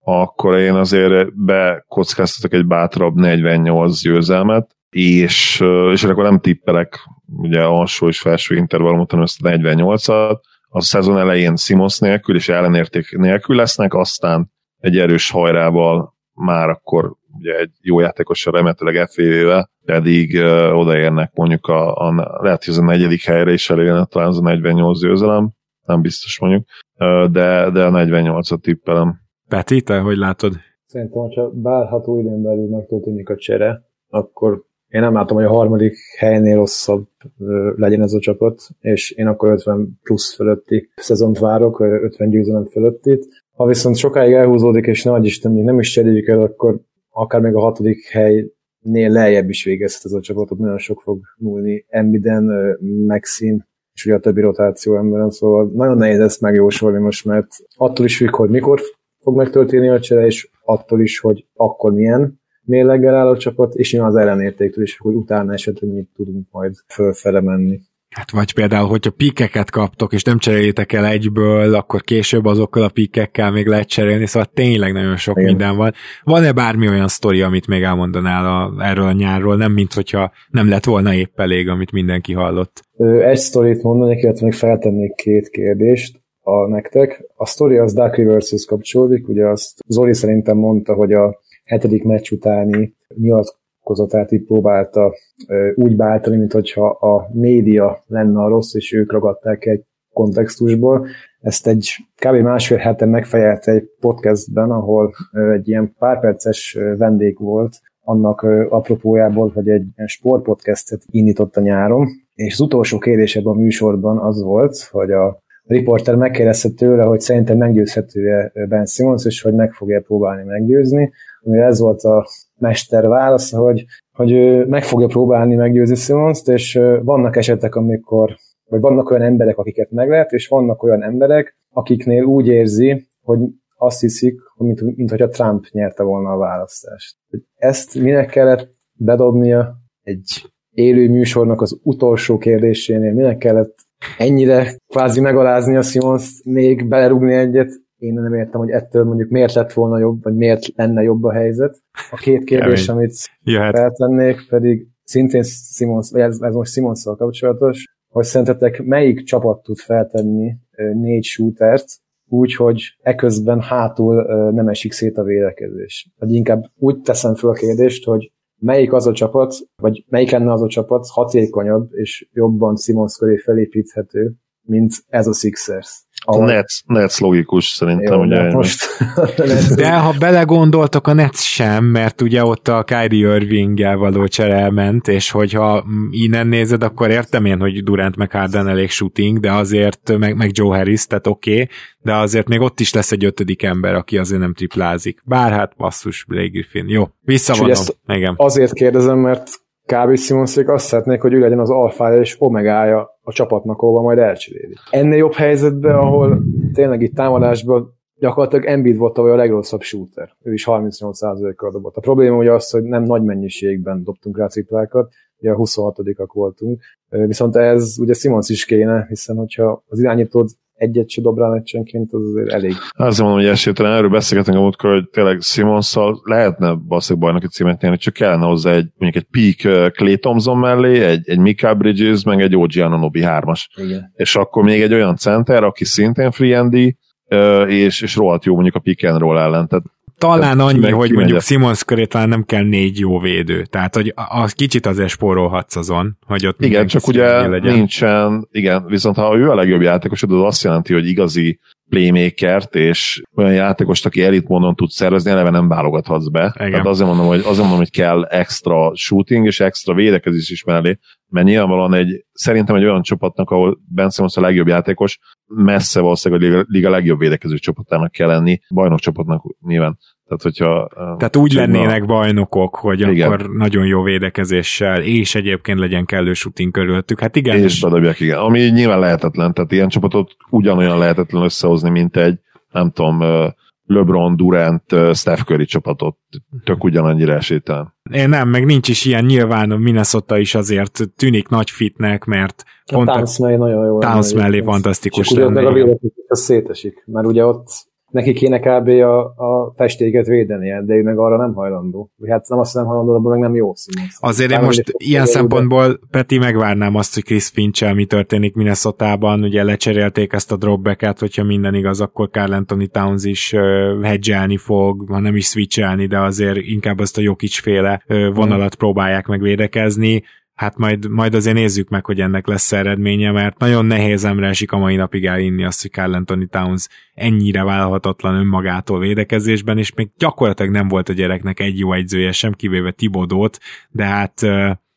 akkor én azért bekockáztatok egy bátrabb 48 győzelmet, és, és akkor nem tippelek ugye alsó és felső intervallumot, hanem ezt a 48-at, a szezon elején Simons nélkül és ellenérték nélkül lesznek, aztán egy erős hajrával már akkor ugye egy jó játékossal remélhetőleg FVV-vel, pedig uh, odaérnek mondjuk a, a, lehet, hogy az a negyedik helyre is elérne talán az a 48 győzelem, nem biztos mondjuk, uh, de, de a 48-at tippelem. Peti, te hogy látod? Szerintem, hogyha bárható időn belül megtörténik a csere, akkor én nem látom, hogy a harmadik helynél rosszabb legyen ez a csapat, és én akkor 50 plusz fölötti szezont várok, 50 győzelem fölöttit. Ha viszont sokáig elhúzódik, és nagy Isten nem is cseréljük el, akkor akár még a hatodik helynél lejjebb is végezhet ez a csapatot, nagyon sok fog múlni Embiden, Maxin, és ugye a többi rotáció emberen, szóval nagyon nehéz ezt megjósolni most, mert attól is függ, hogy mikor fog megtörténni a csere, és attól is, hogy akkor milyen mérleggel áll a csapat, és nyilván az ellenértéktől is, hogy utána esetleg mit tudunk majd fölfele menni. Hát vagy például, hogyha pikeket kaptok, és nem cserélitek el egyből, akkor később azokkal a pikekkel még lehet cserélni, szóval tényleg nagyon sok Igen. minden van. Van-e bármi olyan sztori, amit még elmondanál a, erről a nyárról, nem mint hogyha nem lett volna épp elég, amit mindenki hallott? Egy sztorit mondanék, illetve még feltennék két kérdést a nektek. A sztori az Dark Reverses kapcsolódik, ugye azt Zoli szerintem mondta, hogy a hetedik meccs utáni nyilat nyilatkozatát így próbálta úgy váltani, mint hogyha a média lenne a rossz, és ők ragadták egy kontextusból. Ezt egy kb. másfél heten megfejelte egy podcastben, ahol egy ilyen párperces vendég volt, annak apropójából, hogy egy sportpodcastet indított a nyáron, és az utolsó kérdés ebben a műsorban az volt, hogy a riporter megkérdezte tőle, hogy szerintem meggyőzhető-e Ben Simmons, és hogy meg fogja próbálni meggyőzni. Amire ez volt a mester válasza, hogy, hogy ő meg fogja próbálni meggyőzni Simmons-t, és vannak esetek, amikor, vagy vannak olyan emberek, akiket meg lehet, és vannak olyan emberek, akiknél úgy érzi, hogy azt hiszik, mint, mint hogyha Trump nyerte volna a választást. Ezt minek kellett bedobnia egy élő műsornak az utolsó kérdésénél minek kellett ennyire kvázi megalázni a Simons, még belerúgni egyet, én nem értem, hogy ettől mondjuk miért lett volna jobb, vagy miért lenne jobb a helyzet. A két kérdés, Kemény. amit Jöhet. feltennék, pedig szintén Simons, ez, ez most Simonszal kapcsolatos, hogy szerintetek melyik csapat tud feltenni négy shootert, úgy, hogy eközben hátul nem esik szét a védekezés. Vagy inkább úgy teszem fel a kérdést, hogy melyik az a csapat, vagy melyik lenne az a csapat hatékonyabb és jobban Simons köré felépíthető, mint ez a Sixers. A Nets, Nets logikus szerintem. Jó, ugye most... [LAUGHS] De ha belegondoltok, a Nets sem, mert ugye ott a Kyrie irving való csere elment, és hogyha innen nézed, akkor értem én, hogy Durant meg Harden elég shooting, de azért, meg, meg Joe Harris, tehát oké, okay, de azért még ott is lesz egy ötödik ember, aki azért nem triplázik. Bár hát basszus, Blake Griffin. Jó, visszavonom. Igen. Azért kérdezem, mert kb. Simonszék azt szeretnék, hogy ő legyen az alfája és omegája a csapatnak, ahol majd elcseréli. Ennél jobb helyzetben, ahol tényleg itt támadásban gyakorlatilag Embiid volt tavaly a legrosszabb shooter. Ő is 38%-kal dobott. A probléma ugye az, hogy nem nagy mennyiségben dobtunk rá ciprákat, ugye a 26-ak voltunk, viszont ez ugye Simons is kéne, hiszen hogyha az irányítód egyet se dob rá meccsenként, az azért elég. Azt mondom, hogy esélytelen erről beszélgetünk a múltkor, hogy tényleg Simonszal lehetne valószínűleg bajnoki címet nyerni, csak kellene hozzá egy, mondjuk egy peak Clay Thompson mellé, egy, egy Mika Bridges, meg egy OG Ananobi 3-as. Igen. És akkor még egy olyan center, aki szintén free és, és rohadt jó mondjuk a pick and roll ellen. Tehát talán annyi, meg, hogy mondjuk Simons köré talán nem kell négy jó védő. Tehát, hogy a, a kicsit azért spórolhatsz azon, hogy ott Igen, csak ugye legyen. nincsen, igen, viszont ha ő a legjobb játékos, az azt jelenti, hogy igazi playmakert és olyan játékost, aki elit módon tud szervezni, eleve nem válogathatsz be. Igen. Tehát azért mondom, hogy, azért mondom, hogy kell extra shooting és extra védekezés is mellé, mert nyilvánvalóan egy, szerintem egy olyan csapatnak, ahol Ben Simmons a legjobb játékos, messze valószínűleg a liga legjobb védekező csapatának kell lenni, bajnok csapatnak nyilván. Tehát, hogyha, Tehát úgy lennének a... bajnokok, hogy igen. akkor nagyon jó védekezéssel, és egyébként legyen kellő shooting körülöttük. Hát igen. És bedobják, igen. Ami nyilván lehetetlen, tehát ilyen csapatot ugyanolyan lehetetlen összehozni, mint egy, nem tudom, LeBron, Durant, Steph Curry csapatot. Tök ugyanannyira esélytelen. Én nem, meg nincs is ilyen, nyilván Minnesota is azért tűnik nagy fitnek, mert a pont a mellé nagyon jó. Towns mellé fantasztikus Csak lenne. Meg a szétesik, mert ugye ott neki kéne kb. a, a testéget védenie, de ő meg arra nem hajlandó. Hát nem azt nem hajlandó, abban meg nem jó szín. Azért én most ilyen szempontból, Peti, megvárnám azt, hogy Chris finch mi történik minnesota ugye lecserélték ezt a dropbacket, hogyha minden igaz, akkor Carl Anthony Towns is uh, hedgelni fog, ha nem is switchelni, de azért inkább azt a Jokic féle uh, vonalat próbálják megvédekezni hát majd, majd azért nézzük meg, hogy ennek lesz eredménye, mert nagyon nehéz emre esik a mai napig elinni azt, hogy Carl Anthony Towns ennyire vállalhatatlan önmagától védekezésben, és még gyakorlatilag nem volt a gyereknek egy jó egyzője sem, kivéve Tibodót, de hát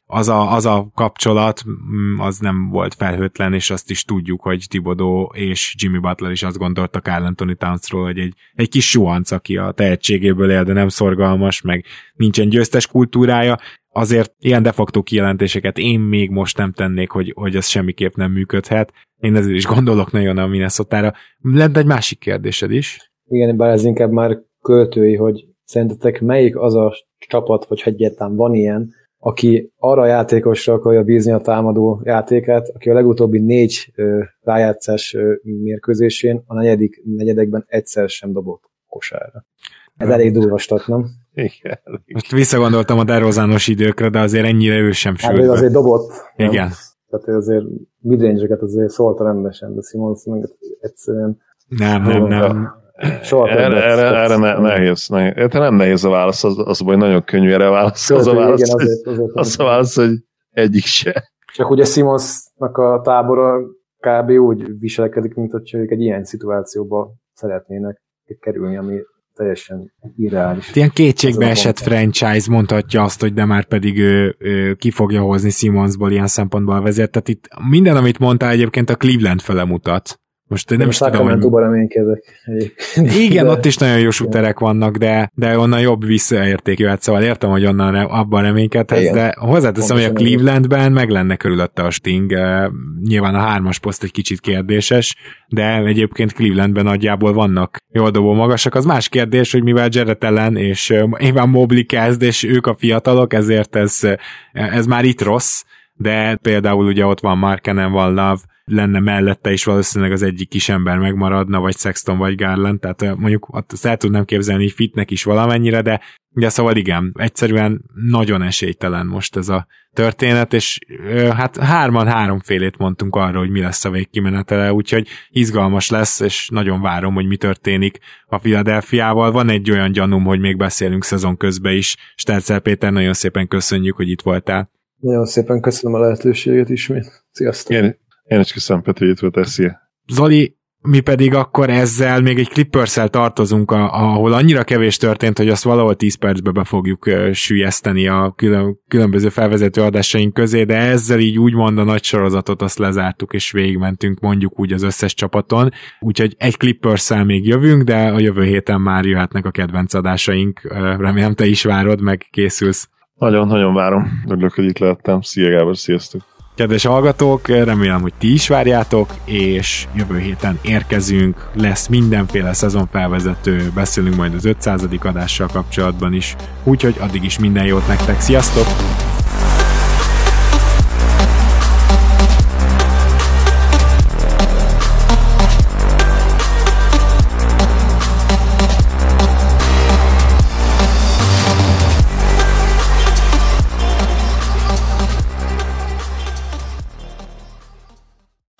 az a, az a kapcsolat mm, az nem volt felhőtlen, és azt is tudjuk, hogy Tibodó és Jimmy Butler is azt gondolta Carl Anthony Townsról, hogy egy, egy kis suhanc, aki a tehetségéből él, de nem szorgalmas, meg nincsen győztes kultúrája, azért ilyen de facto kijelentéseket én még most nem tennék, hogy, hogy ez semmiképp nem működhet. Én ezért is gondolok nagyon a minnesota Lett egy másik kérdésed is. Igen, bár ez inkább már költői, hogy szerintetek melyik az a csapat, vagy egyáltalán van ilyen, aki arra a játékosra akarja bízni a támadó játékát, aki a legutóbbi négy ö, rájátszás ö, mérkőzésén a negyedik negyedekben egyszer sem dobott kosára. Ez elég durva stat, nem? Igen. Most visszagondoltam a derozános időkre, de azért ennyire ő sem sült. Hát azért dobott. Nem? Igen. Tehát ő azért midrange azért szólta rendesen, de Simons meg egyszerűen... Nem, nem, nem. Soha erre, erre, erre ne, nehéz, nehéz. Te nem nehéz a válasz, az, az hogy nagyon könnyű erre a válasz. Az a válasz, igen, azért, azért az a válasz, hogy egyik se. Csak ugye Simonsnak a tábora kb. úgy viselkedik, mint hogy ők egy ilyen szituációba szeretnének kerülni, ami teljesen irreális. Ilyen kétségbe esett franchise mondhatja azt, hogy de már pedig ő, ő ki fogja hozni Simonsból ilyen szempontból a vezet. Tehát itt minden, amit mondtál egyébként a Cleveland fele mutat Most nem Nem is tudom, hogy... Reménykedek. egyébként. Igen, De- ott is nagyon jó shooterek vannak, de, de onnan jobb visszaérték jöhet, szóval értem, hogy onnan abban reménykedhetsz, Igen. de hozzáteszem, hogy a Clevelandben meg lenne körülötte a Sting, nyilván a hármas poszt egy kicsit kérdéses, de egyébként Clevelandben nagyjából vannak jól dobó magasak. Az más kérdés, hogy mivel Jared Allen és Evan Mobley kezd, és ők a fiatalok, ezért ez, ez már itt rossz, de például ugye ott van Markenen, van Love, lenne mellette is valószínűleg az egyik kis ember megmaradna, vagy Sexton, vagy Garland, tehát mondjuk azt el tudnám képzelni, hogy fitnek is valamennyire, de, de szóval igen, egyszerűen nagyon esélytelen most ez a történet, és ö, hát hárman háromfélét mondtunk arra, hogy mi lesz a végkimenetele, úgyhogy izgalmas lesz, és nagyon várom, hogy mi történik a Philadelphiával. Van egy olyan gyanúm, hogy még beszélünk szezon közben is. Stercel Péter, nagyon szépen köszönjük, hogy itt voltál. Nagyon szépen köszönöm a lehetőséget ismét. Sziasztok! Én, én is köszönöm, Peti, hogy itt volt, szia. Zoli, mi pedig akkor ezzel még egy clippers tartozunk, ahol annyira kevés történt, hogy azt valahol 10 percbe be fogjuk sűjeszteni a külön, különböző felvezető adásaink közé, de ezzel így úgymond a nagy sorozatot azt lezártuk, és végigmentünk mondjuk úgy az összes csapaton. Úgyhogy egy clippers még jövünk, de a jövő héten már jöhetnek a kedvenc adásaink. Remélem te is várod, meg készülsz. Nagyon-nagyon várom. Örülök, hogy itt lehettem. Szia Gábor, sziasztok. Kedves hallgatók, remélem, hogy ti is várjátok, és jövő héten érkezünk, lesz mindenféle szezonfelvezető, beszélünk majd az 500. adással kapcsolatban is, úgyhogy addig is minden jót nektek, sziasztok!